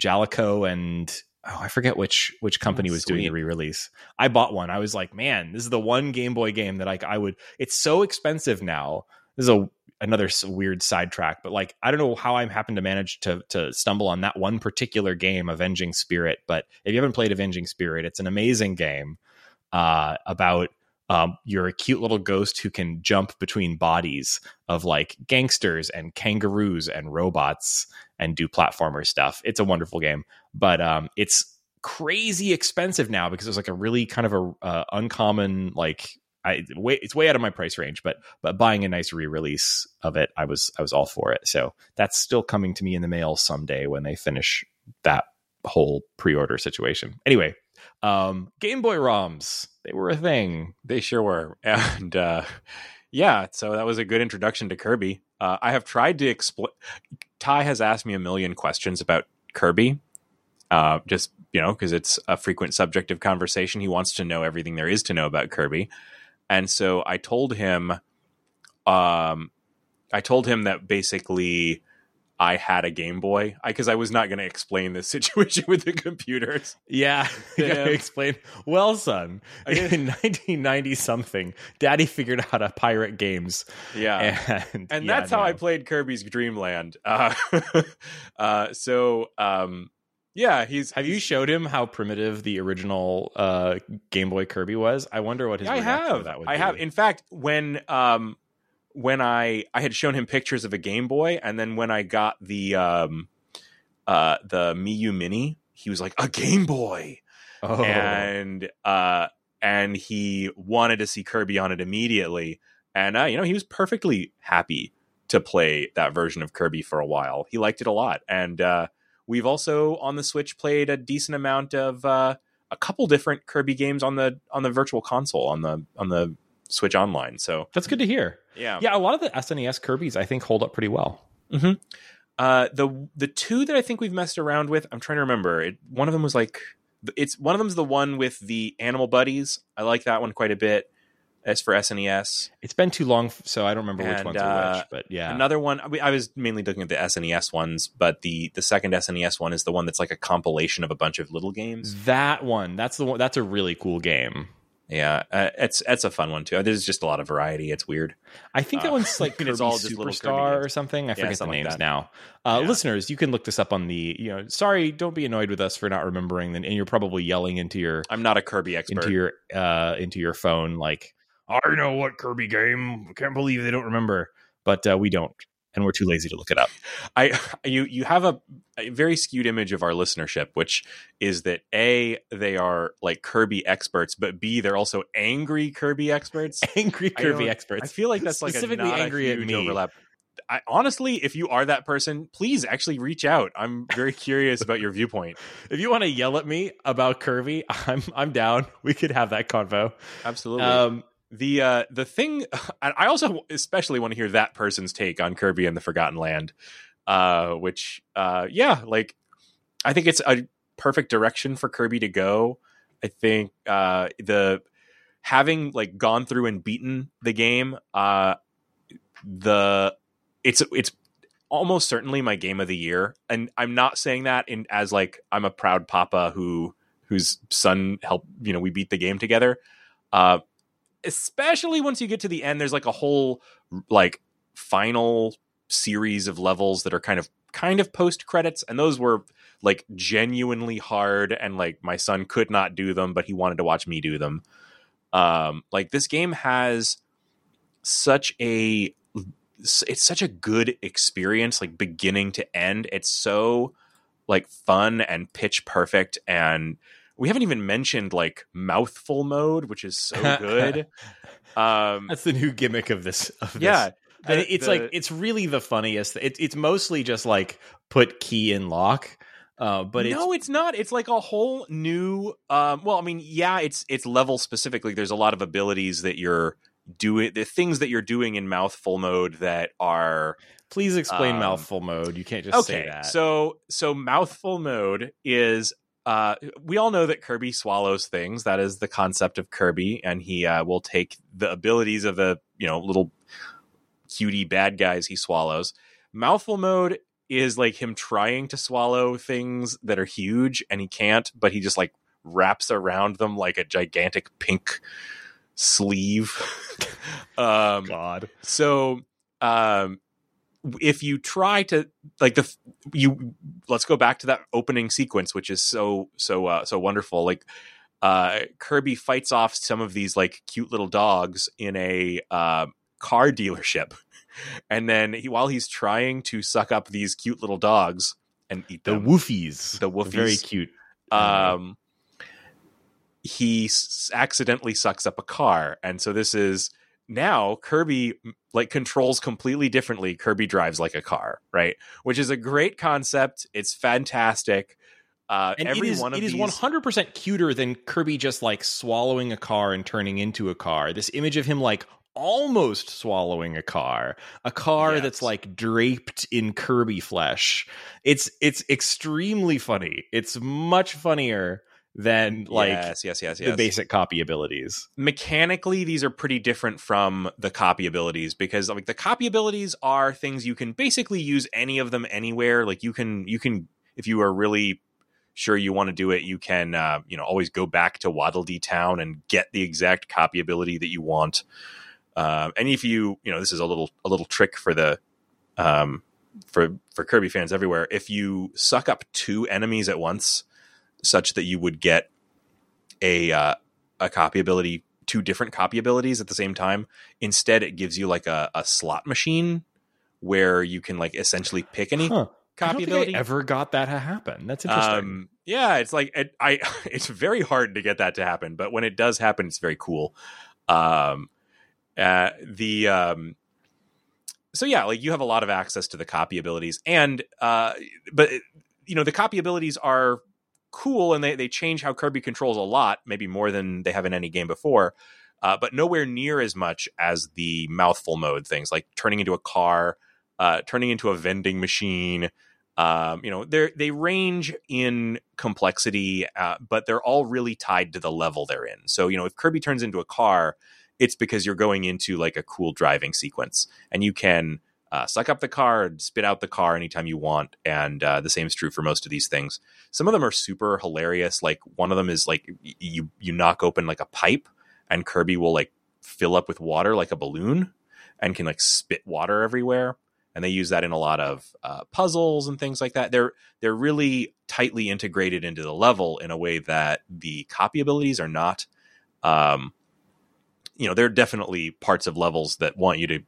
Jaleco and oh, I forget which which company was doing the re-release. I bought one. I was like, man, this is the one Game Boy game that I I would. It's so expensive now. This is a another weird sidetrack, but like I don't know how I happened to manage to to stumble on that one particular game, Avenging Spirit. But if you haven't played Avenging Spirit, it's an amazing game uh, about um, you're a cute little ghost who can jump between bodies of like gangsters and kangaroos and robots and do platformer stuff. It's a wonderful game, but um, it's crazy expensive now because it's like a really kind of a uh, uncommon like. I, way, it's way out of my price range, but but buying a nice re-release of it, I was I was all for it. So that's still coming to me in the mail someday when they finish that whole pre-order situation. Anyway, um, Game Boy ROMs they were a thing. they sure were. And uh, yeah, so that was a good introduction to Kirby. Uh, I have tried to explain. Ty has asked me a million questions about Kirby, uh, just you know, because it's a frequent subject of conversation. He wants to know everything there is to know about Kirby, and so I told him, um, I told him that basically I had a Game Boy because I, I, was not going to explain this situation with the computers. Yeah, explain. Well, son, in 1990 something, Daddy figured out how to pirate games. Yeah, and, and yeah, that's no. how I played Kirby's Dream Land. Uh, uh, so. Um, yeah, he's. Have he's, you showed him how primitive the original uh, Game Boy Kirby was? I wonder what his. I have. that would. I be. have. In fact, when um, when I I had shown him pictures of a Game Boy, and then when I got the um, uh, the Mii Mini, he was like a Game Boy, oh. and uh, and he wanted to see Kirby on it immediately, and uh, you know he was perfectly happy to play that version of Kirby for a while. He liked it a lot, and uh, we've also on the Switch played a decent amount of uh, a couple different Kirby games on the on the Virtual Console on the on the Switch Online. So that's good to hear. Yeah, yeah. A lot of the SNES Kirby's I think hold up pretty well. Mm-hmm. Uh, the the two that I think we've messed around with, I'm trying to remember. It, one of them was like it's one of them's the one with the animal buddies. I like that one quite a bit. As for SNES, it's been too long, so I don't remember and, which ones uh, which. But yeah, another one. I was mainly looking at the SNES ones, but the the second SNES one is the one that's like a compilation of a bunch of little games. That one, that's the one. That's a really cool game. Yeah, uh, it's it's a fun one too. There's just a lot of variety. It's weird. I think that uh, one's like it's all just Super Star or something. I forget yeah, the names like now. Uh, yeah. Listeners, you can look this up on the. You know, sorry, don't be annoyed with us for not remembering. And you're probably yelling into your. I'm not a Kirby expert. Into your uh, into your phone, like I know what Kirby game. I can't believe they don't remember, but uh, we don't and we're too lazy to look it up. I you you have a, a, very skewed image of our listenership, which is that a they are like Kirby experts, but b they're also angry Kirby experts. Angry Kirby experts. I feel like that's specifically like a, angry a at me. Overlap. I, honestly, if you are that person, please actually reach out. I'm very curious about your viewpoint. If you want to yell at me about Kirby, I'm I'm down. We could have that convo. Absolutely. Um, the uh the thing i also especially want to hear that person's take on kirby and the forgotten land uh which uh yeah like i think it's a perfect direction for kirby to go. I think uh the having like gone through and beaten the game uh the it's it's almost certainly my game of the year. And i'm not saying that in as like i'm a proud papa who whose son helped you know we beat the game together. Uh especially once you get to the end there's like a whole like final series of levels that are kind of kind of post credits and those were like genuinely hard and like my son could not do them but he wanted to watch me do them. Um like this game has such a it's such a good experience like beginning to end. It's so like fun and pitch perfect and we haven't even mentioned like mouthful mode, which is so good. um, That's the new gimmick of this. Of yeah, this. The, and it's the, like it's really the funniest. It, it's mostly just like put key in lock. Uh, but no, it's, it's, not. It's like a whole new. Um, well, I mean, yeah, it's it's level specifically. There's a lot of abilities that you're doing, the things that you're doing in mouthful mode that are. Please explain um, mouthful mode. You can't just okay, say that. So, so mouthful mode is uh, we all know that Kirby swallows things. That is the concept of Kirby, and he uh, will take the abilities of the you know little cutie bad guys he swallows. Mouthful mode is like him trying to swallow things that are huge, and he can't, but he just like wraps around them like a gigantic pink sleeve. um, God. So um, if you try to like the you let's go back to that opening sequence which is so so uh, so wonderful. Like uh, kirby fights off some of these like cute little dogs in a uh, car dealership. And then he, while he's trying to suck up these cute little dogs and eat them, the woofies. the woofies very cute. um he s- accidentally sucks up a car. And so this is now Kirby like controls completely differently. Kirby drives like a car, right? Which is a great concept. It's fantastic. Uh, and every it is, one of these. it is 100% cuter than Kirby just like swallowing a car and turning into a car. This image of him like almost swallowing a car, a car Yes. that's like draped in Kirby flesh. It's it's extremely funny. It's much funnier than like yes, yes, yes, yes. the basic copy abilities. mechanically these are pretty different from the copy abilities because like the copy abilities are things you can basically use any of them anywhere like you can you can if you are really sure you want to do it you can uh, you know always go back to waddle dee town and get the exact copy ability that you want um, and if you you know this is a little a little trick for the um for for kirby fans everywhere if you suck up two enemies at once such that you would get a uh, a copy ability two different copy abilities at the same time instead it gives you like a, a slot machine where you can like essentially pick any Huh. I don't copy think ability I ever got that to happen. That's interesting. um, yeah it's like it, i it's very hard to get that to happen but when it does happen it's very cool um uh the um so yeah like you have a lot of access to the copy abilities and uh but you know the copy abilities are cool and they, they change how kirby controls a lot maybe more than they have in any game before uh, but nowhere near as much as the mouthful mode things like turning into a car uh, turning into a vending machine um, you know they they range in complexity uh, but they're all really tied to the level they're in. So you know if kirby turns into a car it's because you're going into like a cool driving sequence and you can uh, suck up the car and spit out the car anytime you want. And uh, the same is true for most of these things. Some of them are super hilarious. Like one of them is like you you knock open like a pipe and kirby will like fill up with water like a balloon and can like spit water everywhere. And they use that in a lot of uh, puzzles and things like that. They're they're really tightly integrated into the level in a way that the copy abilities are not. Um you know there are definitely parts of levels that want you to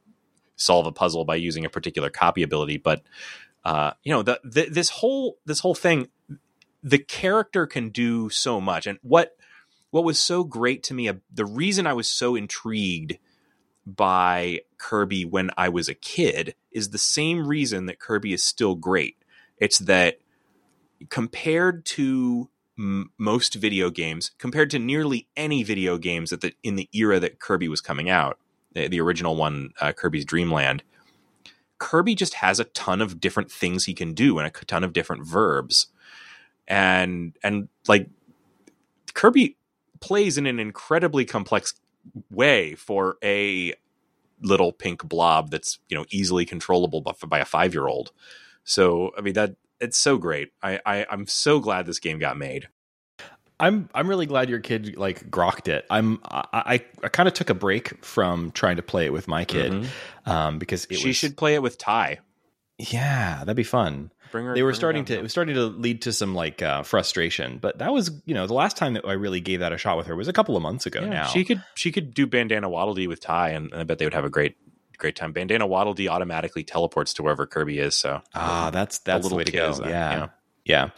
solve a puzzle by using a particular copy ability but uh you know the, the this whole this whole thing the character can do so much. And what what was so great to me uh, the reason i was so intrigued by kirby when i was a kid is the same reason that kirby is still great. It's that compared to most video games compared to nearly any video games at the in the era that kirby was coming out the, original one uh, kirby's Dream Land kirby just has a ton of different things he can do and a ton of different verbs. And and like kirby plays in an incredibly complex way for a little pink blob that's you know easily controllable by, by a five year old so i mean that it's so great. I, I i'm so glad this game got made I'm I'm really glad your kid like grokked it. I'm I I, I kind of took a break from trying to play it with my kid Mhm. um, because it she was, should play it with ty yeah that'd be fun. bring her They were starting to it was starting to lead to some like uh, frustration, but that was you know the last time that I really gave that a shot with her was a couple of months ago Yeah, now. she could she could do bandana waddle dee with ty and, and i bet they would have a great great time bandana waddle dee automatically teleports to wherever kirby is so ah, that's that's the little way to go. is that, yeah. yeah. yeah.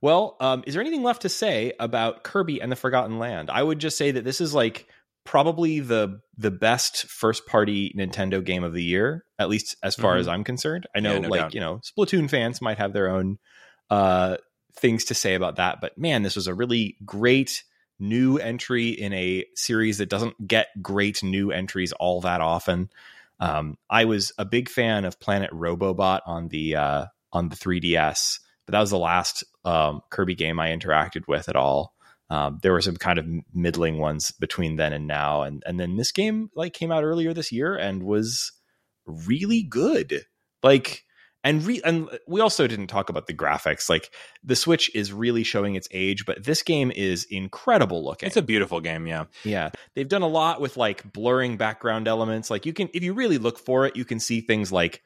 Well, um, is there anything left to say about Kirby and the Forgotten Land? I would just say that this is like probably the the best first party Nintendo game of the year, at least as far Mhm. as I'm concerned. I know, Yeah, no like doubt. you know, Splatoon fans might have their own uh, things to say about that, but man, this was a really great new entry in a series that doesn't get great new entries all that often. Um, I was a big fan of Planet Robobot on the uh, on the 3DS, but that was the last um, Kirby game I interacted with at all. Um, there were some kind of middling ones between then and now, and and then this game like came out earlier this year and was really good. Like and re- and we also didn't talk about the graphics. Like the Switch is really showing its age, but this game is incredible looking. it's a beautiful game yeah Yeah. They've done a lot with like blurring background elements. Like you can if you really look for it, you can see things like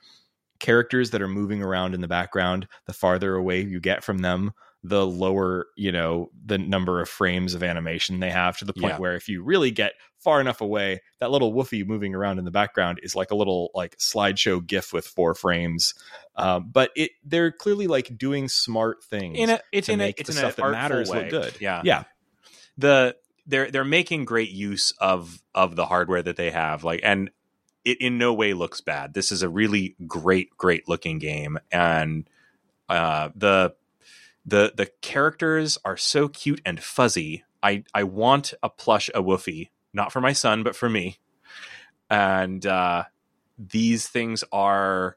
characters that are moving around in the background. The farther away you get from them, the lower, you know, the number of frames of animation they have to the point Yeah. where if you really get far enough away, that little woofy moving around in the background is like a little like slideshow gif with four frames. Um, but it they're clearly like doing smart things. in a it's in a it's in stuff an that matters artful look way. good. yeah yeah. the they're they're making great use of of the hardware that they have like and it in no way looks bad. This is a really great great looking game. And uh the the the characters are so cute and fuzzy. I i want a plush a woofy not for my son but for me. And uh, these things are.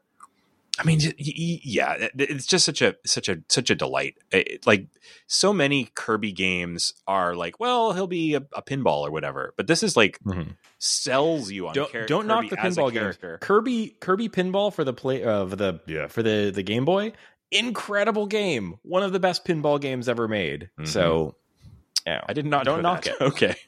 I mean, yeah, it's just such a such a such a delight. It- like so many Kirby games are like, well, he'll be a, a pinball or whatever, but this is like sells you on. Don't, char- don't knock the pinball character. Kirby Kirby Pinball for the play uh, the yeah, for the the Game Boy, incredible game, one of the best pinball games ever made. Mhm. So, yeah, I did not Don't know knock that. it. Okay.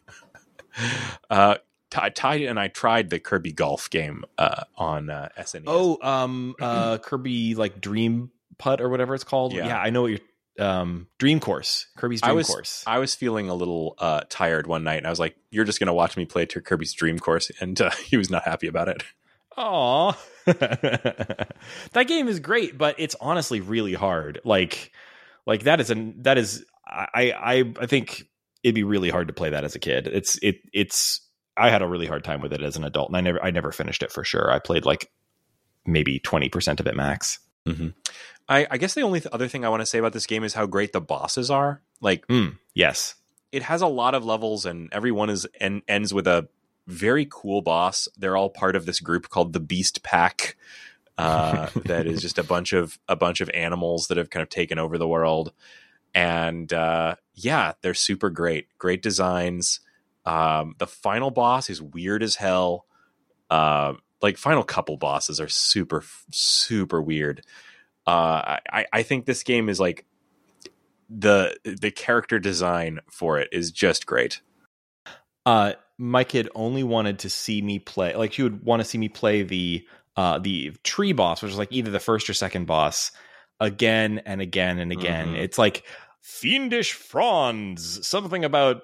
Uh, Ty, Ty and I tried the Kirby golf game uh, on uh, SNES. Oh, um, uh, Kirby like Dream Putt or whatever it's called. Yeah. Yeah, I know what you're. Um, Dream Course, Kirby's I Dream was Course. I was feeling a little uh, tired one night, and I was like, "You're just going to watch me play to Kirby's Dream Course," and uh, he was not happy about it. Aw. that game is great, but it's honestly really hard. Like, like that is an that is I I I think it'd be really hard to play that as a kid. It's it it's I had a really hard time with it as an adult, and I never I never finished it for sure. I played like maybe twenty percent of it max. I, I guess the only th- other thing I want to say about this game is how great the bosses are. Like, Mm, yes, it has a lot of levels, and every one is en- ends with a very cool boss. They're all part of this group called the Beast Pack. Uh, that is just a bunch of a bunch of animals that have kind of taken over the world, and uh, yeah, they're super great. Great designs. Um, the final boss is weird as hell. Uh, like final couple bosses are super super weird. Uh, I I think this game is like the the character design for it is just great. uh, my kid only wanted to see me play. Like she would want to see me play the uh the tree boss, which is like either the first or second boss, again and again and again. Mhm. It's like fiendish fronds, something about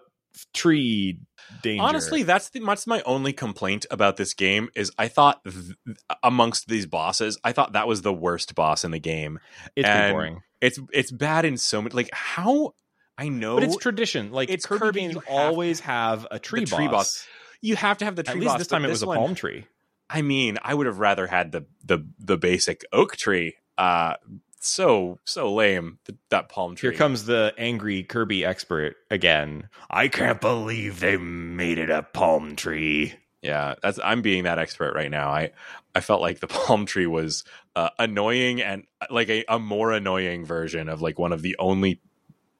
tree danger. Honestly, that's the, that's my only complaint about this game is I thought th- amongst these bosses, I thought that was the worst boss in the game. it's boring, It's it's bad in so many like how I know but it's tradition. Like it's Kirby, Kirby, games always have a tree, tree boss. boss. you have to have the At tree least boss. this time it was a one- palm tree. I mean, I would have rather had the the the basic oak tree. Uh so so lame th- that palm tree. Here comes the angry Kirby expert again. I can't believe they made it a palm tree. Yeah, that's I'm being that expert right now. I I felt like the palm tree was uh, annoying and like a, a more annoying version of like one of the only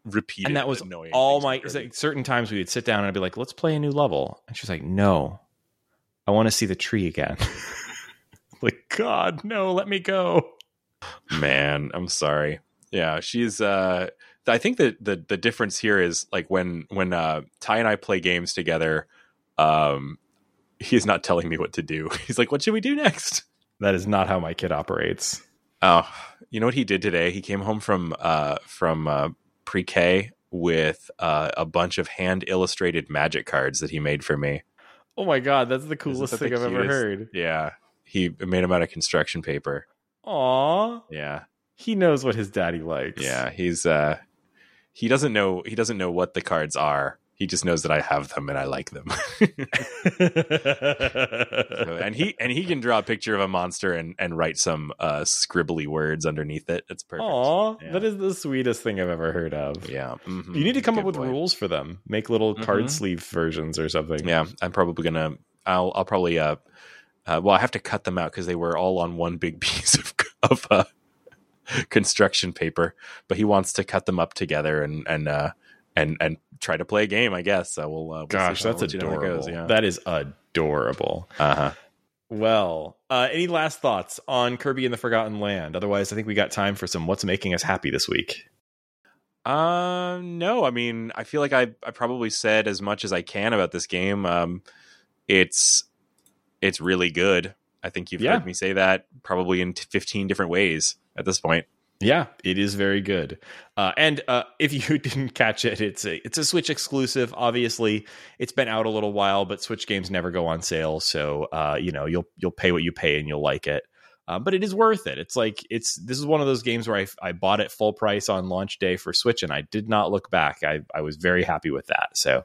repeated and that was annoying all my like, certain times we would sit down and I'd be like, "Let's play a new level," and she's like, "No, I want to see the tree again." like, God, no, let me go. Man, I'm sorry. Yeah, she's uh I think that the the difference here is like when when uh Ty and I play games together, um he's not telling me what to do. He's like, "What should we do next?" That is not how my kid operates. Oh, you know what he did today? He came home from uh from uh pre-K with uh, a bunch of hand illustrated magic cards that he made for me. Oh my God, that's the coolest thing the I've ever heard. Yeah. He made them out of construction paper. Aw, Yeah. he knows what his daddy likes. Yeah, he's uh he doesn't know he doesn't know what the cards are. He just knows that I have them and I like them. and he and he can draw a picture of a monster and and write some uh scribbly words underneath it. It's perfect. Aw, Yeah. that is the sweetest thing I've ever heard of. Yeah. mhm. You need to come up with boy. rules for them. Make little card Mhm. sleeve versions or something. Yeah, I'm probably gonna. I'll. I'll probably. Uh, uh well, I have to cut them out because they were all on one big piece of of uh, construction paper. But he wants to cut them up together and and uh and and try to play a game. I guess. So we'll. Uh, we'll Gosh, that's let you know how it adorable. goes, yeah. That is adorable. uh huh. Well, uh, any last thoughts on Kirby and the Forgotten Land? Otherwise, I think we got time for some what's making us happy this week. Uh, no, I mean, I feel like I I probably said as much as I can about this game. Um, it's it's really good. I think you've Yeah. heard me say that probably in 15 different ways at this point. Yeah, it is very good. Uh, and uh, if you didn't catch it, it's a it's a Switch exclusive. Obviously, it's been out a little while, but Switch games never go on sale, so uh, you know you'll you'll pay what you pay and you'll like it. Uh, but it is worth it. It's like it's this is one of those games where I I bought it full price on launch day for Switch, and I did not look back. I I was very happy with that. So.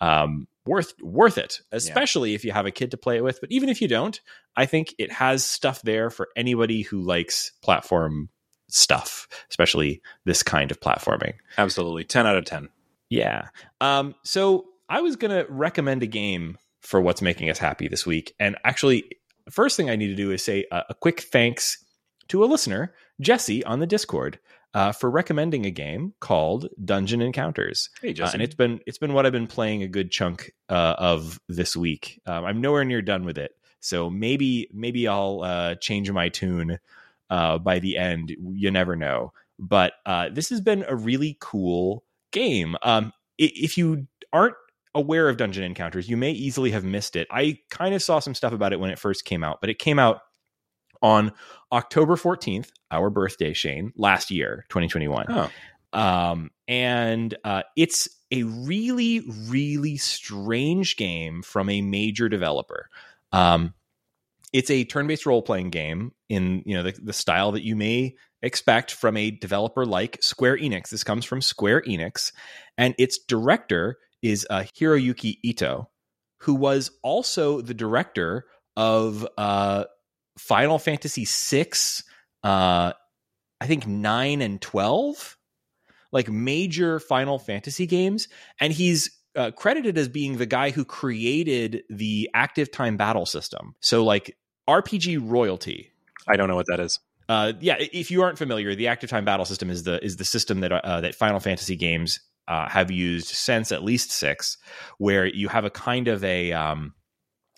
Um, worth worth it especially if you have a kid to play it with but even if you don't i think it has stuff there for anybody who likes platform stuff, especially this kind of platforming. Absolutely, 10 out of 10. Yeah. Um, so I was going to recommend a game for what's making us happy this week. And actually, first thing I need to do is say a, a quick thanks to a listener, Jesse, on the Discord. Uh, for recommending a game called Dungeon Encounters, Hey, uh, and it's been it's been what I've been playing a good chunk uh, of this week. Um, I'm nowhere near done with it, so maybe maybe I'll uh, change my tune uh, by the end. You never know. But uh, this has been a really cool game. Um, if you aren't aware of Dungeon Encounters, you may easily have missed it. I kind of saw some stuff about it when it first came out, but it came out on October 14th, our birthday, Shane, last year, 2021 oh, um, and uh, it's a really really strange game from a major developer. Um, it's a turn-based role-playing game in you know the, the style that you may expect from a developer like square enix. This comes from square enix and its director is uh, hiroyuki ito who was also the director of uh, final fantasy 6 uh, i think 9 and 12 like major Final Fantasy games, and he's uh, credited as being the guy who created the active time battle system. So, like RPG royalty. I don't know what that is. Uh, yeah, if you aren't familiar, the active time battle system is the is the system that uh, that Final Fantasy games uh, have used since at least six, where you have a kind of a um,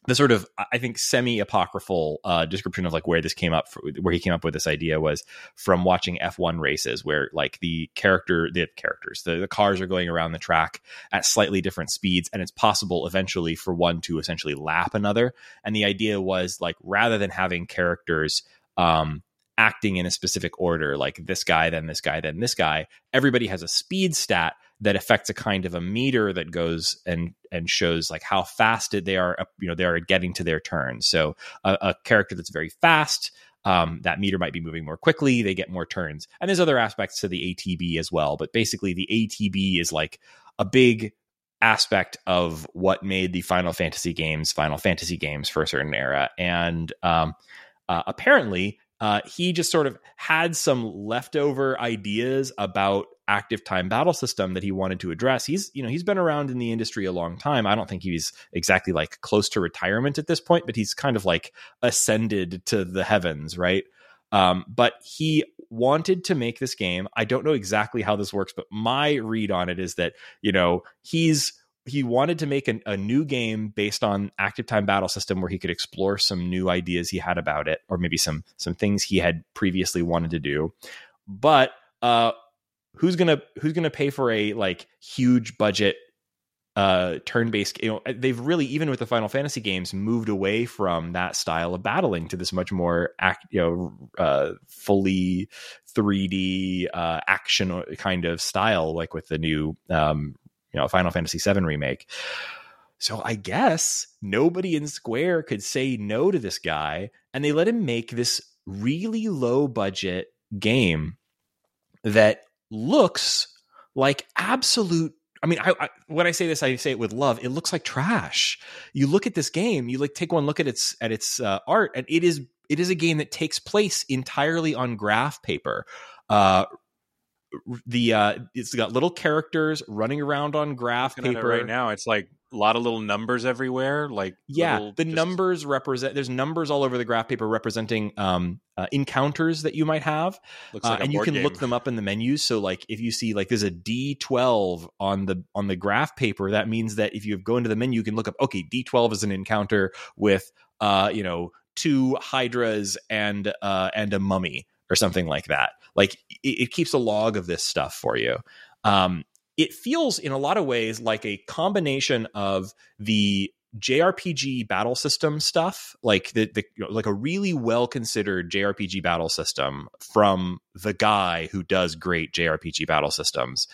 the sort of I think semi apocryphal uh, description of like where this came up, for, where he came up with this idea was from watching F1 races, where like the character, the characters, the, the cars are going around the track at slightly different speeds, and it's possible eventually for one to essentially lap another. And the idea was like rather than having characters um, acting in a specific order, like this guy, then this guy, then this guy, everybody has a speed stat that affects a kind of a meter that goes and and shows like how fast they are you know they are getting to their turn. So a, a character that's very fast um, that meter might be moving more quickly they get more turns. And there's other aspects to the atb as well but basically the atb is like a big aspect of what made the final fantasy games final fantasy games for a certain era. And um, uh, apparently uh, he just sort of had some leftover ideas about active time battle system that he wanted to address. He's, you know, he's been around in the industry a long time. I don't think he's exactly like close to retirement at this point, but he's kind of like ascended to the heavens, right? Um, but he wanted to make this game. I don't know exactly how this works, but my read on it is that, you know, he's he wanted to make an, a new game based on active time battle system where he could explore some new ideas he had about it or maybe some some things he had previously wanted to do. But uh who's gonna who's gonna pay for a like huge budget uh turn-based you know they've really even with the final fantasy games moved away from that style of battling to this much more act you know uh fully 3d uh action kind of style like with the new um you know Final Fantasy VII remake. So I guess nobody in Square could say no to this guy, and they let him make this really low budget game that looks like absolute. I mean, I, I, when I say this, I say it with love. It looks like trash. You look at this game, you like take one look at its at its uh, art, and it is it is a game that takes place entirely on graph paper. Uh, the uh it's got little characters running around on graph Looking at it paper right now, it's like a lot of little numbers everywhere. Like yeah little the just- numbers represent there's numbers all over the graph paper representing um uh, encounters that you might have looks uh, like a and you can game. look them up in the menus so like if you see like there's a d12 on the on the graph paper that means that if you go into the menu you can look up okay d12 is an encounter with uh you know two hydras and uh and a mummy or something like that. Like it, it keeps a log of this stuff for you. Um it feels in a lot of ways like a combination of the JRPG battle system stuff, like the, the you know, like a really well considered JRPG battle system from the guy who does great JRPG battle systems,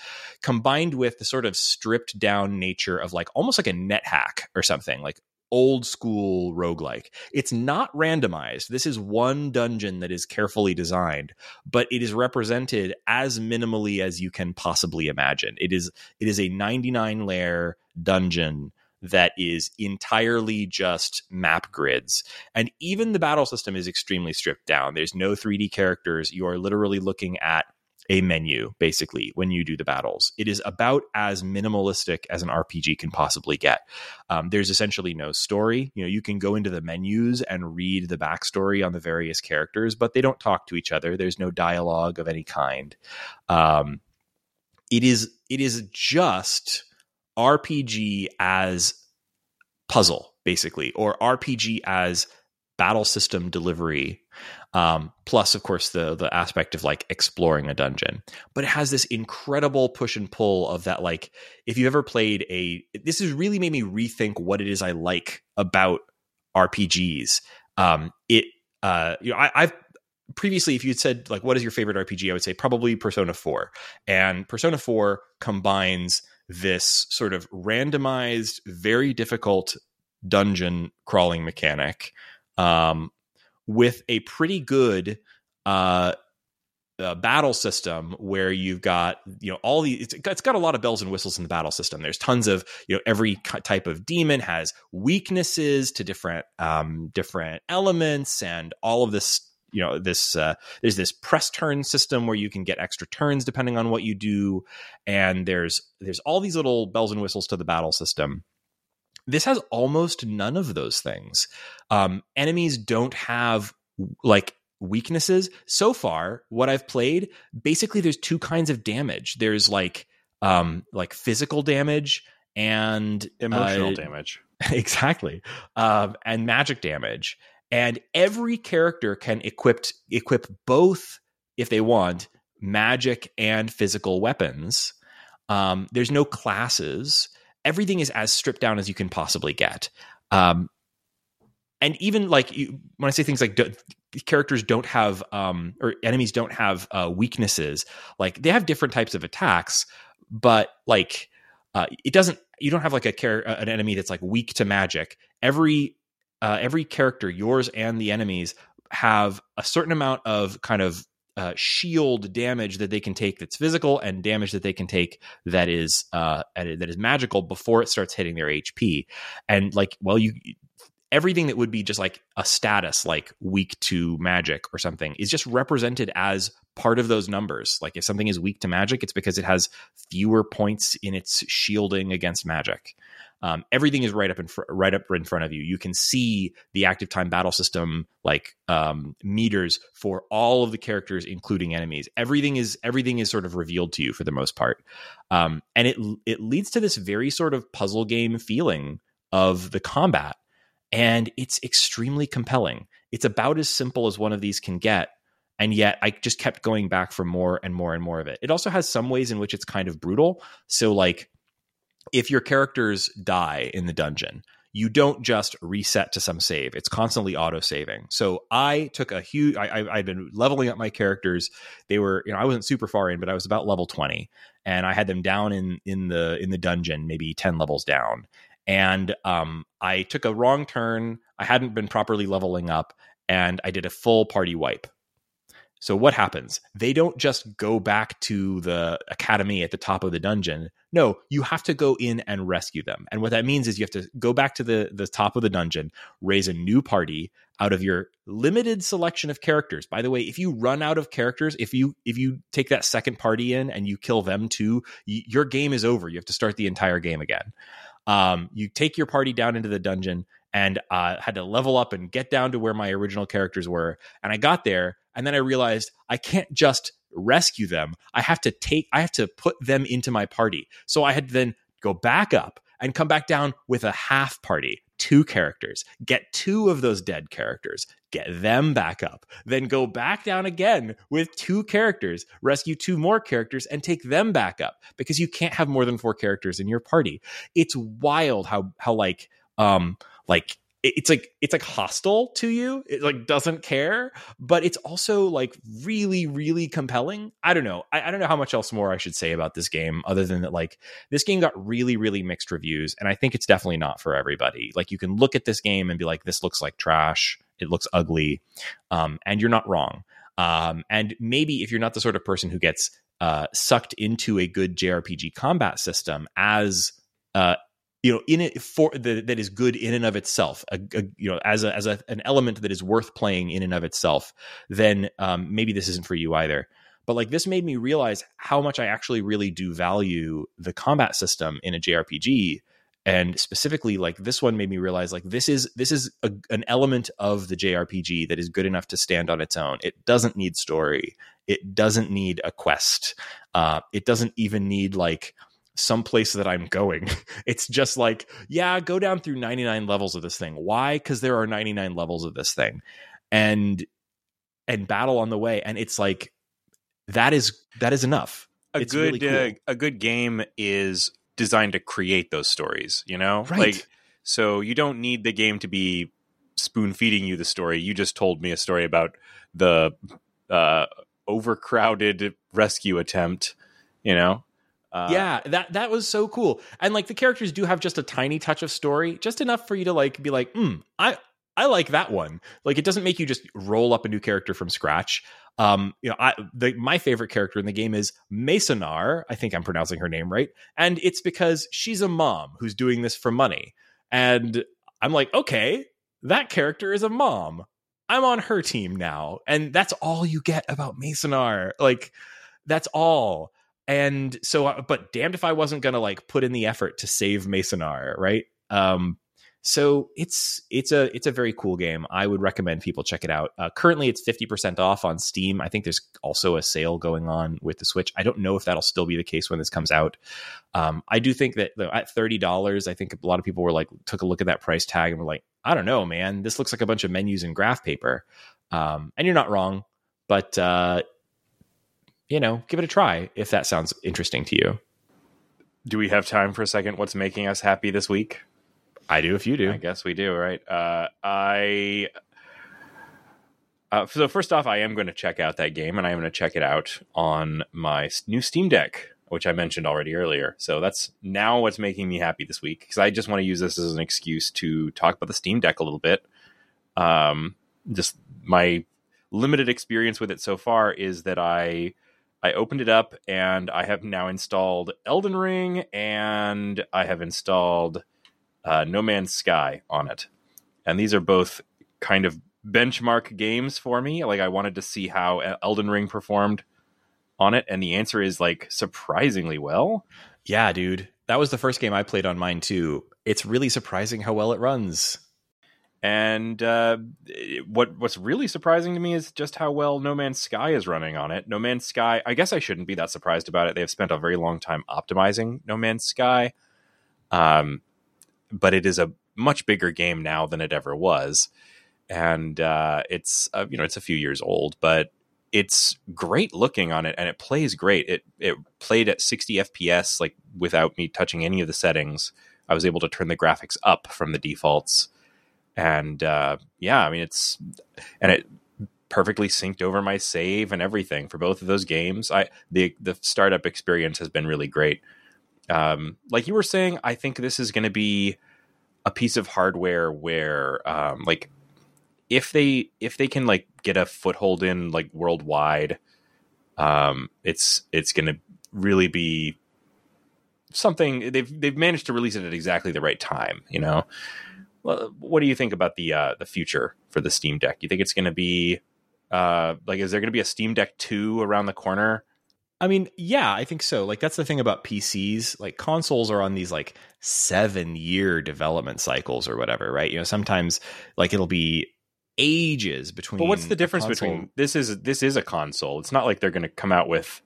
combined with the sort of stripped down nature of like almost like a NetHack or something, like old school roguelike. It's not randomized. This is one dungeon that is carefully designed, but it is represented as minimally as you can possibly imagine. It is it is a 99 layer dungeon that is entirely just map grids. And even the battle system is extremely stripped down. There's no 3D characters. You are literally looking at a menu basically when you do the battles. It is about as minimalistic as an RPG can possibly get. Um, there's essentially no story. You know, you can go into the menus and read the backstory on the various characters, but they don't talk to each other. There's no dialogue of any kind. Um, it is it is just RPG as puzzle basically, or RPG as battle system delivery um, plus of course the the aspect of like exploring a dungeon. But it has this incredible push and pull of that like if you ever played a this has really made me rethink what it is i like about rpgs um, it uh, you know I, i've previously if you'd said like what is your favorite rpg i would say probably persona 4 and persona 4 combines this sort of randomized very difficult dungeon crawling mechanic um, with a pretty good uh, uh, battle system where you've got you know all the it's, it's got a lot of bells and whistles in the battle system. There's tons of you know every type of demon has weaknesses to different um, different elements and all of this you know this uh, there's this press turn system where you can get extra turns depending on what you do and there's there's all these little bells and whistles to the battle system this has almost none of those things. Um, enemies don't have like weaknesses. So far, what I've played, basically, there's two kinds of damage. There's like um, like physical damage and emotional uh, damage. Exactly, um, and magic damage. And every character can equip equip both if they want magic and physical weapons. Um, there's no classes everything is as stripped down as you can possibly get. Um, and even like you, when I say things like characters don't have um, or enemies don't have uh, weaknesses, like they have different types of attacks, but like uh, it doesn't. You don't have like a char- an enemy that's like weak to magic. Every uh, every character, yours and the enemies, have a certain amount of kind of uh, shield damage that they can take that's physical and damage that they can take that is uh, that is magical before it starts hitting their HP. And like, well, you everything that would be just like a status, like weak to magic or something, is just represented as part of those numbers. Like if something is weak to magic, it's because it has fewer points in its shielding against magic. Um, everything is right up in fr- right up in front of you. You can see the active time battle system like um, meters for all of the characters, including enemies. Everything is everything is sort of revealed to you for the most part, um, and it it leads to this very sort of puzzle game feeling of the combat, and it's extremely compelling. It's about as simple as one of these can get, and yet I just kept going back for more and more and more of it. It also has some ways in which it's kind of brutal. So like if your characters die in the dungeon, you don't just reset to some save. It's constantly auto saving. So I took a huge. I, I had been leveling up my characters. They were, you know, I wasn't super far in, but I was about level twenty, and I had them down in in the in the dungeon, maybe ten levels down. And um, I took a wrong turn. I hadn't been properly leveling up, and I did a full party wipe. So what happens? They don't just go back to the academy at the top of the dungeon. No, you have to go in and rescue them. And what that means is you have to go back to the the top of the dungeon, raise a new party out of your limited selection of characters. By the way, if you run out of characters, if you if you take that second party in and you kill them too, y- your game is over. You have to start the entire game again. Um, you take your party down into the dungeon and uh, had to level up and get down to where my original characters were. And I got there and then I realized I can't just rescue them. I have to take, I have to put them into my party. So I had to then go back up and come back down with a half party, two characters, get two of those dead characters, get them back up, then go back down again with two characters, rescue two more characters, and take them back up because you can't have more than four characters in your party. It's wild how, how like, um, like it's like it's like hostile to you. It like doesn't care but it's also like really really compelling. I don't know. I, I, don't know how much else more i should say about this game other than that like this game got really really mixed reviews and i think it's definitely not for everybody. Like you can look at this game and be like this looks like trash. It looks ugly. Um, and you're not wrong. Um, and maybe if you're not the sort of person who gets uh, sucked into a good jrpg combat system as uh, you know in it for that is good in and of itself a, a, you know as a as a, an element that is worth playing in and of itself then um, maybe this isn't for you either. But like this made me realize how much I actually really do value the combat system in a JRPG and specifically like this one made me realize like this is this is a, an element of the jrpg that is good enough to stand on its own. It doesn't need story. It doesn't need a quest. Uh, it doesn't even need like some place that i'm going. It's just like yeah go down through 99 levels of this thing. Why? Because there are 99 levels of this thing. And and battle on the way. And it's like that is that is enough. A it's good really cool. uh, a good game is designed to create those stories you know? Right. like so you don't need the game to be spoon feeding you the story. You just told me a story about the uh overcrowded rescue attempt you know uh, yeah, that that was so cool. And like the characters do have just a tiny touch of story, just enough for you to like be like, hmm, I I like that one. Like it doesn't make you just roll up a new character from scratch. Um, you know, I the my favorite character in the game is Masonar. I think I'm pronouncing her name right, and it's because she's a mom who's doing this for money. And I'm like, okay, that character is a mom. I'm on her team now, and that's all you get about Masonar. Like, that's all and so uh, but damned if i wasn't gonna like put in the effort to save masonar right? Um so it's it's a it's a very cool game. I would recommend people check it out. Uh, currently it's 50% off on steam. I think there's also a sale going on with the switch. I don't know if that'll still be the case when this comes out. Um, i do think that at $30 i think a lot of people were like took a look at that price tag and were like i don't know man. This looks like a bunch of menus and graph paper. Um, and you're not wrong but uh, you know, give it a try if that sounds interesting to you. do we have time for a second what's making us happy this week I do if you do. I guess we do, right? Uh, I. Uh, so first off, I am going to check out that game, and I am going to check it out on my new Steam Deck, which I mentioned already earlier. So that's now what's making me happy this week because I just want to use this as an excuse to talk about the Steam Deck a little bit. Um, just my limited experience with it so far is that I I opened it up and I have now installed Elden Ring and I have installed uh, No Man's Sky on it, and these are both kind of benchmark games for me. Like I wanted to see how E-, Elden Ring performed on it, and the answer is like surprisingly well. Yeah, dude. That was the first game I played on mine too. It's really surprising how well it runs. And uh, what what's really surprising to me is just how well No Man's Sky is running on it. No Man's Sky, I guess I shouldn't be that surprised about it. They've spent a very long time optimizing No Man's Sky, um, but it is a much bigger game now than it ever was, and uh, it's uh, you know it's a few years old, but it's great looking on it, and it plays great. It it played at 60 FPS, like without me touching any of the settings. I was able to turn the graphics up from the defaults and uh, yeah, I mean it's and it perfectly synced over my save and everything for both of those games. I the the startup experience has been really great. Um, like you were saying, I think this is going to be a piece of hardware where um, like if they if they can like get a foothold in like worldwide, um, it's it's going to really be something they've they've managed to release it at exactly the right time. You know. Well, what do you think about the uh, the future for the Steam Deck? You think it's going to be uh, like is there going to be a Steam Deck two around the corner? I mean, yeah, I think so. Like that's the thing about PCs. Like consoles are on these like 7-year development cycles or whatever, right? You know, sometimes like it'll be ages between But what's the difference between this is this is a console? It's not like they're going to come out with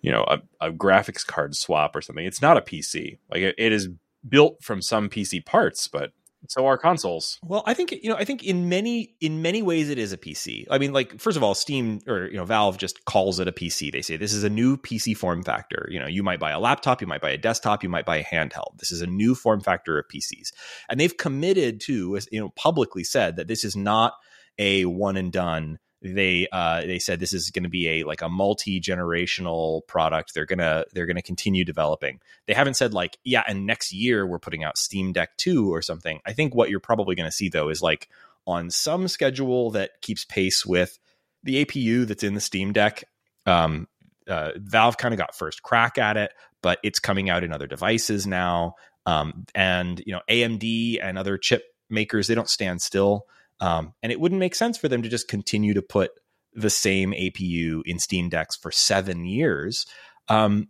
you know a, a graphics card swap or something. It's not a PC. Like it, it is built from some PC parts, but so are consoles. Well, I think you know. I think in many in many ways it is a PC. I mean, like first of all, Steam or you know Valve just calls it a PC. They say this is a new PC form factor. You know, you might buy a laptop, you might buy a desktop, you might buy a handheld. This is a new form factor of PCs, and they've committed to you know publicly said that this is not a one and done. They uh, they said this is going to be a like a multi generational product. They're gonna they're gonna continue developing. They haven't said like yeah, and next year we're putting out Steam Deck two or something. I think what you're probably going to see though is like on some schedule that keeps pace with the APU that's in the Steam Deck. Um, uh, Valve kind of got first crack at it, but it's coming out in other devices now. Um, and you know AMD and other chip makers they don't stand still. Um, and it wouldn't make sense for them to just continue to put the same APU in Steam Decks for seven years, um,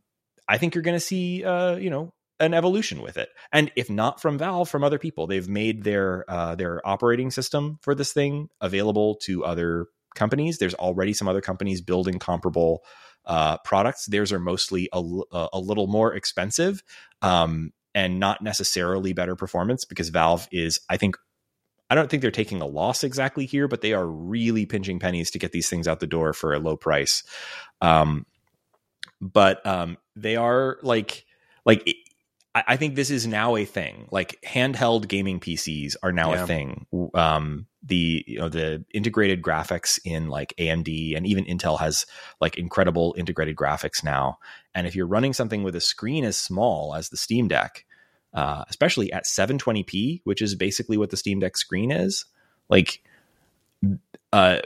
I think you're going to see, uh, you know, an evolution with it. And if not from Valve, from other people, they've made their uh, their operating system for this thing available to other companies. There's already some other companies building comparable uh, products. Theirs are mostly a, a little more expensive um, and not necessarily better performance because Valve is, I think, I don't think they're taking a loss exactly here, but they are really pinching pennies to get these things out the door for a low price. Um, but um, they are like, like I, think this is now a thing. Like handheld gaming PCs are now yeah. a thing. Um, the you know the integrated graphics in like AMD and even Intel has like incredible integrated graphics now. And if you're running something with a screen as small as the Steam Deck, uh, especially at 720p, which is basically what the Steam Deck screen is, like uh,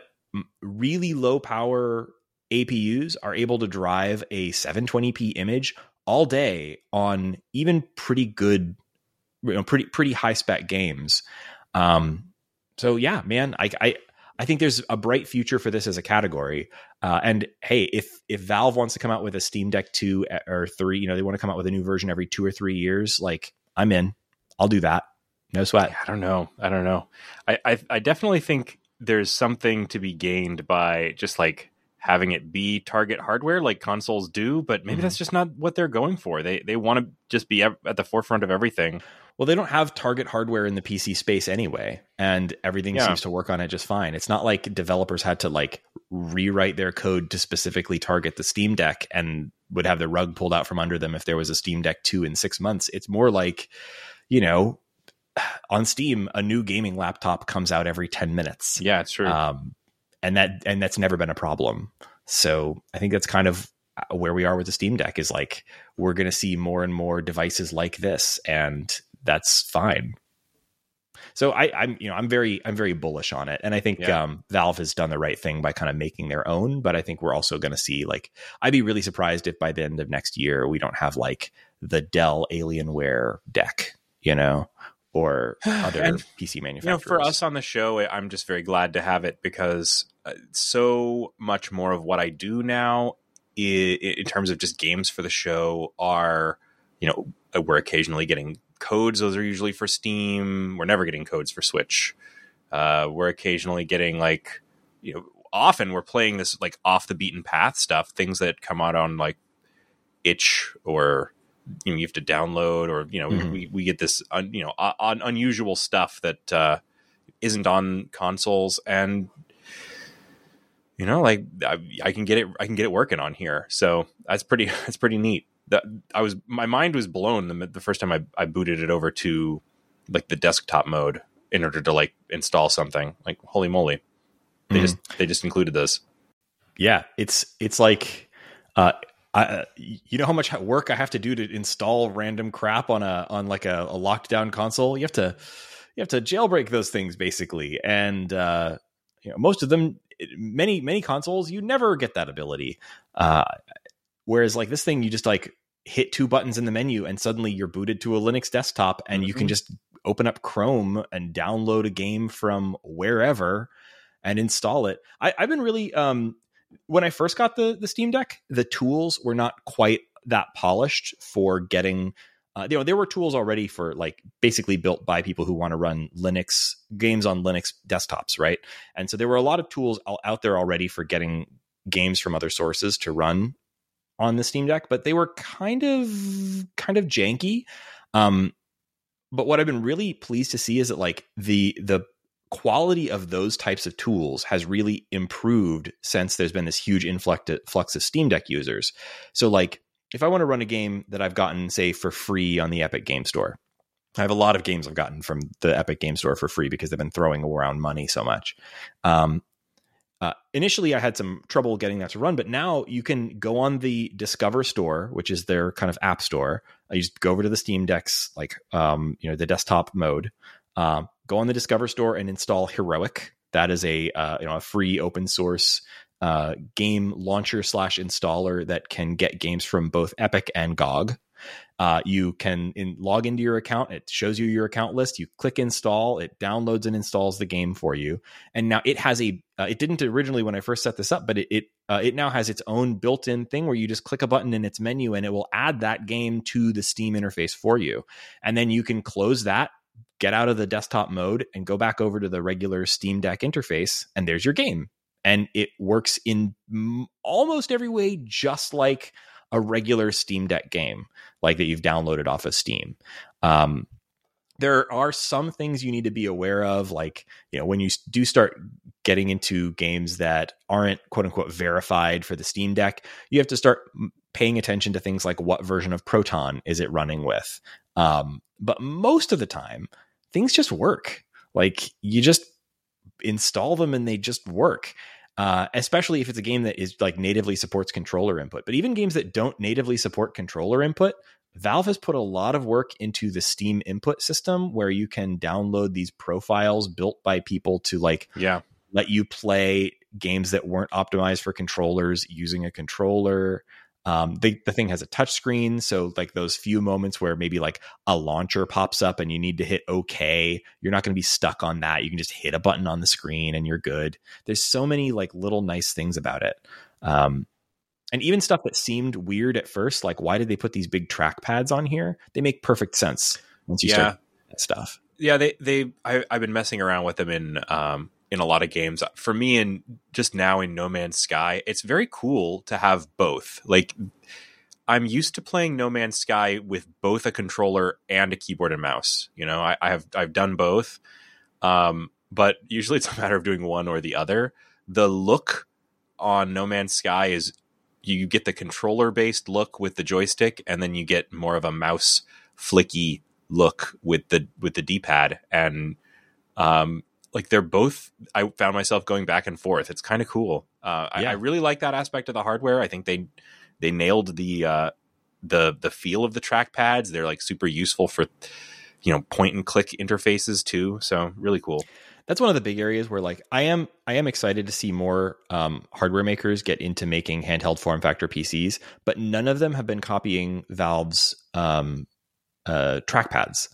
really low power APUs are able to drive a 720p image all day on even pretty good, you know, pretty pretty high spec games. Um, so yeah, man, I, I I think there's a bright future for this as a category. Uh, and hey, if if Valve wants to come out with a Steam Deck two or three, you know, they want to come out with a new version every two or three years, like I'm in. I'll do that. No sweat. I don't know. I don't know. I, I, I definitely think there's something to be gained by just like having it be target hardware like consoles do, but maybe mm-hmm. that's just not what they're going for. They they want to just be at the forefront of everything. Well, they don't have target hardware in the PC space anyway, and everything yeah. seems to work on it just fine. It's not like developers had to like rewrite their code to specifically target the Steam Deck and would have the rug pulled out from under them if there was a Steam Deck 2 in 6 months. It's more like, you know, on Steam, a new gaming laptop comes out every 10 minutes. Yeah, it's true. Um, and that and that's never been a problem. So I think that's kind of uh, where we are with the Steam Deck is like we're going to see more and more devices like this, and that's fine. So I, am you know I'm very I'm very bullish on it, and I think yeah. um, Valve has done the right thing by kind of making their own. But I think we're also going to see like I'd be really surprised if by the end of next year we don't have like the Dell Alienware deck, you know, or other and, PC manufacturers. You know, for us on the show, I'm just very glad to have it because uh, so much more of what I do now, in, in terms of just games for the show, are you know we're occasionally getting codes. Those are usually for Steam. We're never getting codes for Switch. Uh, we're occasionally getting like you know often we're playing this like off the beaten path stuff, things that come out on like itch or you know you have to download or you know mm-hmm. we, we get this un, you know un, unusual stuff that uh, not on consoles and you know like I, I, can get it I can get it working on here so that's pretty that's pretty neat that I was my mind was blown the, the first time I, I booted it over to like the desktop mode in order to like install something like holy moly they mm-hmm. just they just included this yeah it's it's like uh I, you know how much work I have to do to install random crap on a on like a, a locked down console. You have to you have to jailbreak those things basically, and uh, you know most of them, many many consoles, you never get that ability. Uh, whereas like this thing, you just like hit two buttons in the menu, and suddenly you're booted to a Linux desktop, and mm-hmm. you can mm-hmm. just open up Chrome and download a game from wherever and install it. I, have been really um, when I first got the the Steam Deck, the tools were not quite that polished for getting. Uh, you know, there were tools already for like basically built by people who want to run Linux games on Linux desktops, right? And so there were a lot of tools out there already for getting games from other sources to run on the Steam Deck, but they were kind of kind of janky. Um, but what I've been really pleased to see is that like the the quality of those types of tools has really improved since there's been this huge influx of Steam Deck users. So, like, if I want to run a game that I've gotten, say, for free on the Epic Game Store, I have a lot of games I've gotten from the Epic Game Store for free because they've been throwing around money so much. Um, uh, initially, I had some trouble getting that to run, but now you can go on the Discover Store, which is their kind of app store. I just go over to the Steam Deck's, like, um, you know, the desktop mode. Um, go on the Discover Store and install Heroic. That is a uh, you know a free open source uh, game launcher slash installer that can get games from both Epic and GOG. Uh, you can in, log into your account. It shows you your account list. You click install. It downloads and installs the game for you. And now it has a. Uh, it didn't originally when I first set this up, but it it, uh, it now has its own built-in thing where you just click a button in its menu and it will add that game to the Steam interface for you. And then you can close that, get out of the desktop mode, and go back over to the regular Steam Deck interface, and there's your game. And it works in almost every way, just like a regular Steam Deck game, like that you've downloaded off of Steam. Um, there are some things you need to be aware of, like you know when you do start getting into games that aren't quote unquote verified for the Steam Deck, you have to start paying attention to things like what version of Proton is it running with. Um, but most of the time, things just work. Like you just install them and they just work uh, especially if it's a game that is like natively supports controller input. But even games that don't natively support controller input, Valve has put a lot of work into the Steam input system where you can download these profiles built by people to like yeah let you play games that weren't optimized for controllers using a controller. Um, the, the thing has a touch screen, so like those few moments where maybe like a launcher pops up and you need to hit OK, you're not going to be stuck on that. You can just hit a button on the screen and you're good. There's so many like little nice things about it. Um, and even stuff that seemed weird at first, like why did they put these big track pads on here? They make perfect sense once you yeah. start that stuff. Yeah, they they I, have been messing around with them in um, in a lot of games. For me, and just now in No Man's Sky, it's very cool to have both. Like, I'm used to playing No Man's Sky with both a controller and a keyboard and mouse. You know, I, I have I've done both, um, but usually it's a matter of doing one or the other. The look on No Man's Sky is you get the controller based look with the joystick, and then you get more of a mouse flicky look with the with the D pad and um, like they're both i found myself going back and forth it's kind of cool uh, yeah. I, I, really like that aspect of the hardware i think they they nailed the uh, the the feel of the track pads they're like super useful for you know point and click interfaces too so really cool that's one of the big areas where like i am i am excited to see more um, hardware makers get into making handheld form factor pcs but none of them have been copying valve's um, uh, trackpads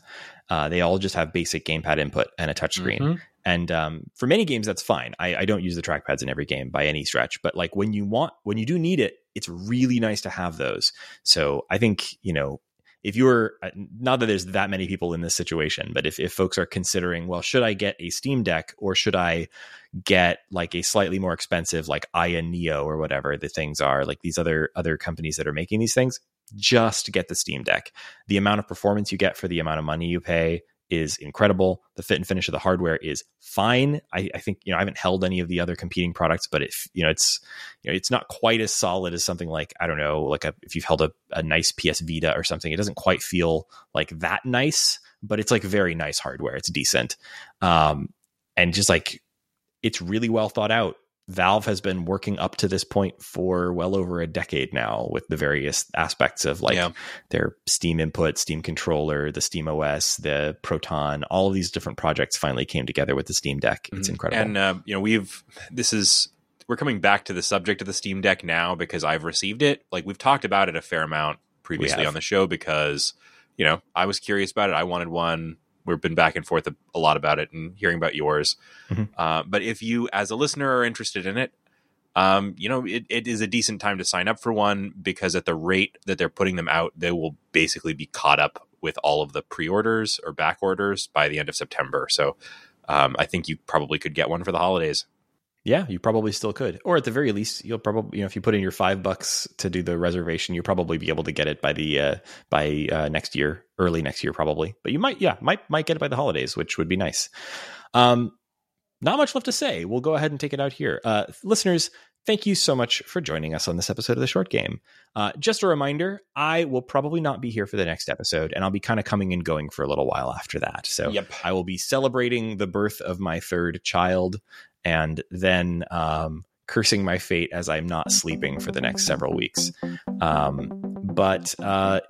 uh, they all just have basic gamepad input and a touchscreen. Mm-hmm. And um, for many games, that's fine. I, I, don't use the trackpads in every game by any stretch, but like when you want, when you do need it, it's really nice to have those. So I think you know if you're uh, not that there's that many people in this situation, but if if folks are considering, well, should I get a Steam Deck or should I get like a slightly more expensive like Aya Neo or whatever the things are, like these other other companies that are making these things, just get the Steam Deck. The amount of performance you get for the amount of money you pay is incredible. The fit and finish of the hardware is fine. I, I, think you know I haven't held any of the other competing products, but if you know it's you know it's not quite as solid as something like I don't know like a, if you've held a, a nice PS Vita or something, it doesn't quite feel like that nice, but it's like very nice hardware. It's decent, um, and just like it's really well thought out. Valve has been working up to this point for well over a decade now with the various aspects of like yeah. their Steam input, Steam controller, the Steam OS, the Proton, all of these different projects finally came together with the Steam Deck. It's mm-hmm. incredible. And uh, you know, we've this is we're coming back to the subject of the Steam Deck now because I've received it. Like we've talked about it a fair amount previously on the show because you know, I was curious about it. I wanted one we've been back and forth a, a lot about it and hearing about yours. Mm-hmm. Uh, but if you, as a listener, are interested in it, um, you know, it, it is a decent time to sign up for one because at the rate that they're putting them out, they will basically be caught up with all of the pre-orders or back orders by the end of September. So um, I think you probably could get one for the holidays. Yeah, you probably still could, or at the very least, you'll probably you know if you put in your five bucks to do the reservation, you'll probably be able to get it by the uh, by uh, next year, early next year, probably. But you might, yeah, might might get it by the holidays, which would be nice. Um, not much left to say. We'll go ahead and take it out here, uh, listeners. Thank you so much for joining us on this episode of the Short Game. Uh, just a reminder, I will probably not be here for the next episode, and I'll be kind of coming and going for a little while after that. So yep. I will be celebrating the birth of my third child and then um, cursing my fate as I'm not sleeping for the next several weeks. Um, but uh,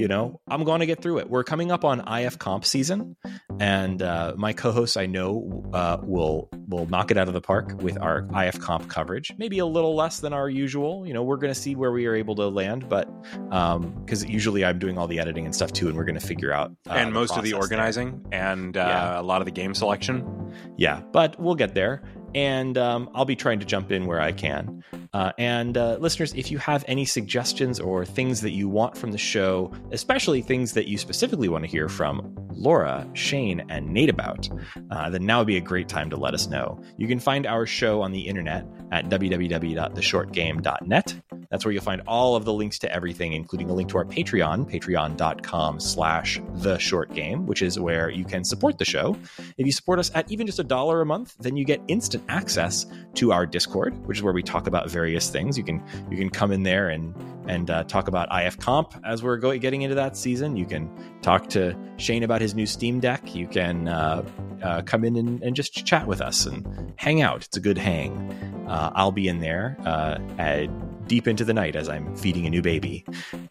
you know, I'm going to get through it. We're coming up on IF Comp season, and uh, my co-hosts I know uh, will will knock it out of the park with our IF Comp coverage. Maybe a little less than our usual. You know, we're going to see where we are able to land, but because um, usually I'm doing all the editing and stuff too, and we're going to figure out uh, and most of the organizing there. and uh, yeah. a lot of the game selection. Yeah, but we'll get there and um, I'll be trying to jump in where I can. Uh, and uh, listeners, if you have any suggestions or things that you want from the show, especially things that you specifically want to hear from Laura, Shane, and Nate about, uh, then now would be a great time to let us know. You can find our show on the internet at www.theshortgame.net. That's where you'll find all of the links to everything, including a link to our Patreon, patreon.com slash the short game, which is where you can support the show. If you support us at even just a dollar a month, then you get instant access to our Discord, which is where we talk about various things. You can you can come in there and and uh, talk about IF Comp as we're getting into that season. You can talk to Shane about his new Steam Deck. You can uh, uh, come in and, and, just chat with us and hang out. It's a good hang. Uh, I'll be in there uh, at deep into the night as I'm feeding a new baby.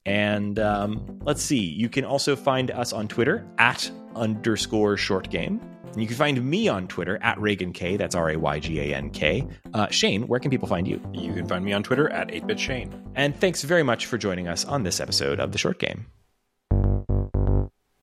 And um, let's see, you can also find us on Twitter at underscore short game. And you can find me on Twitter at Raygan K. That's R A Y G A N K. Uh, Shane, where can people find you? You can find me on Twitter at 8bit Shane. And thanks very much for joining us on this episode of The Short Game.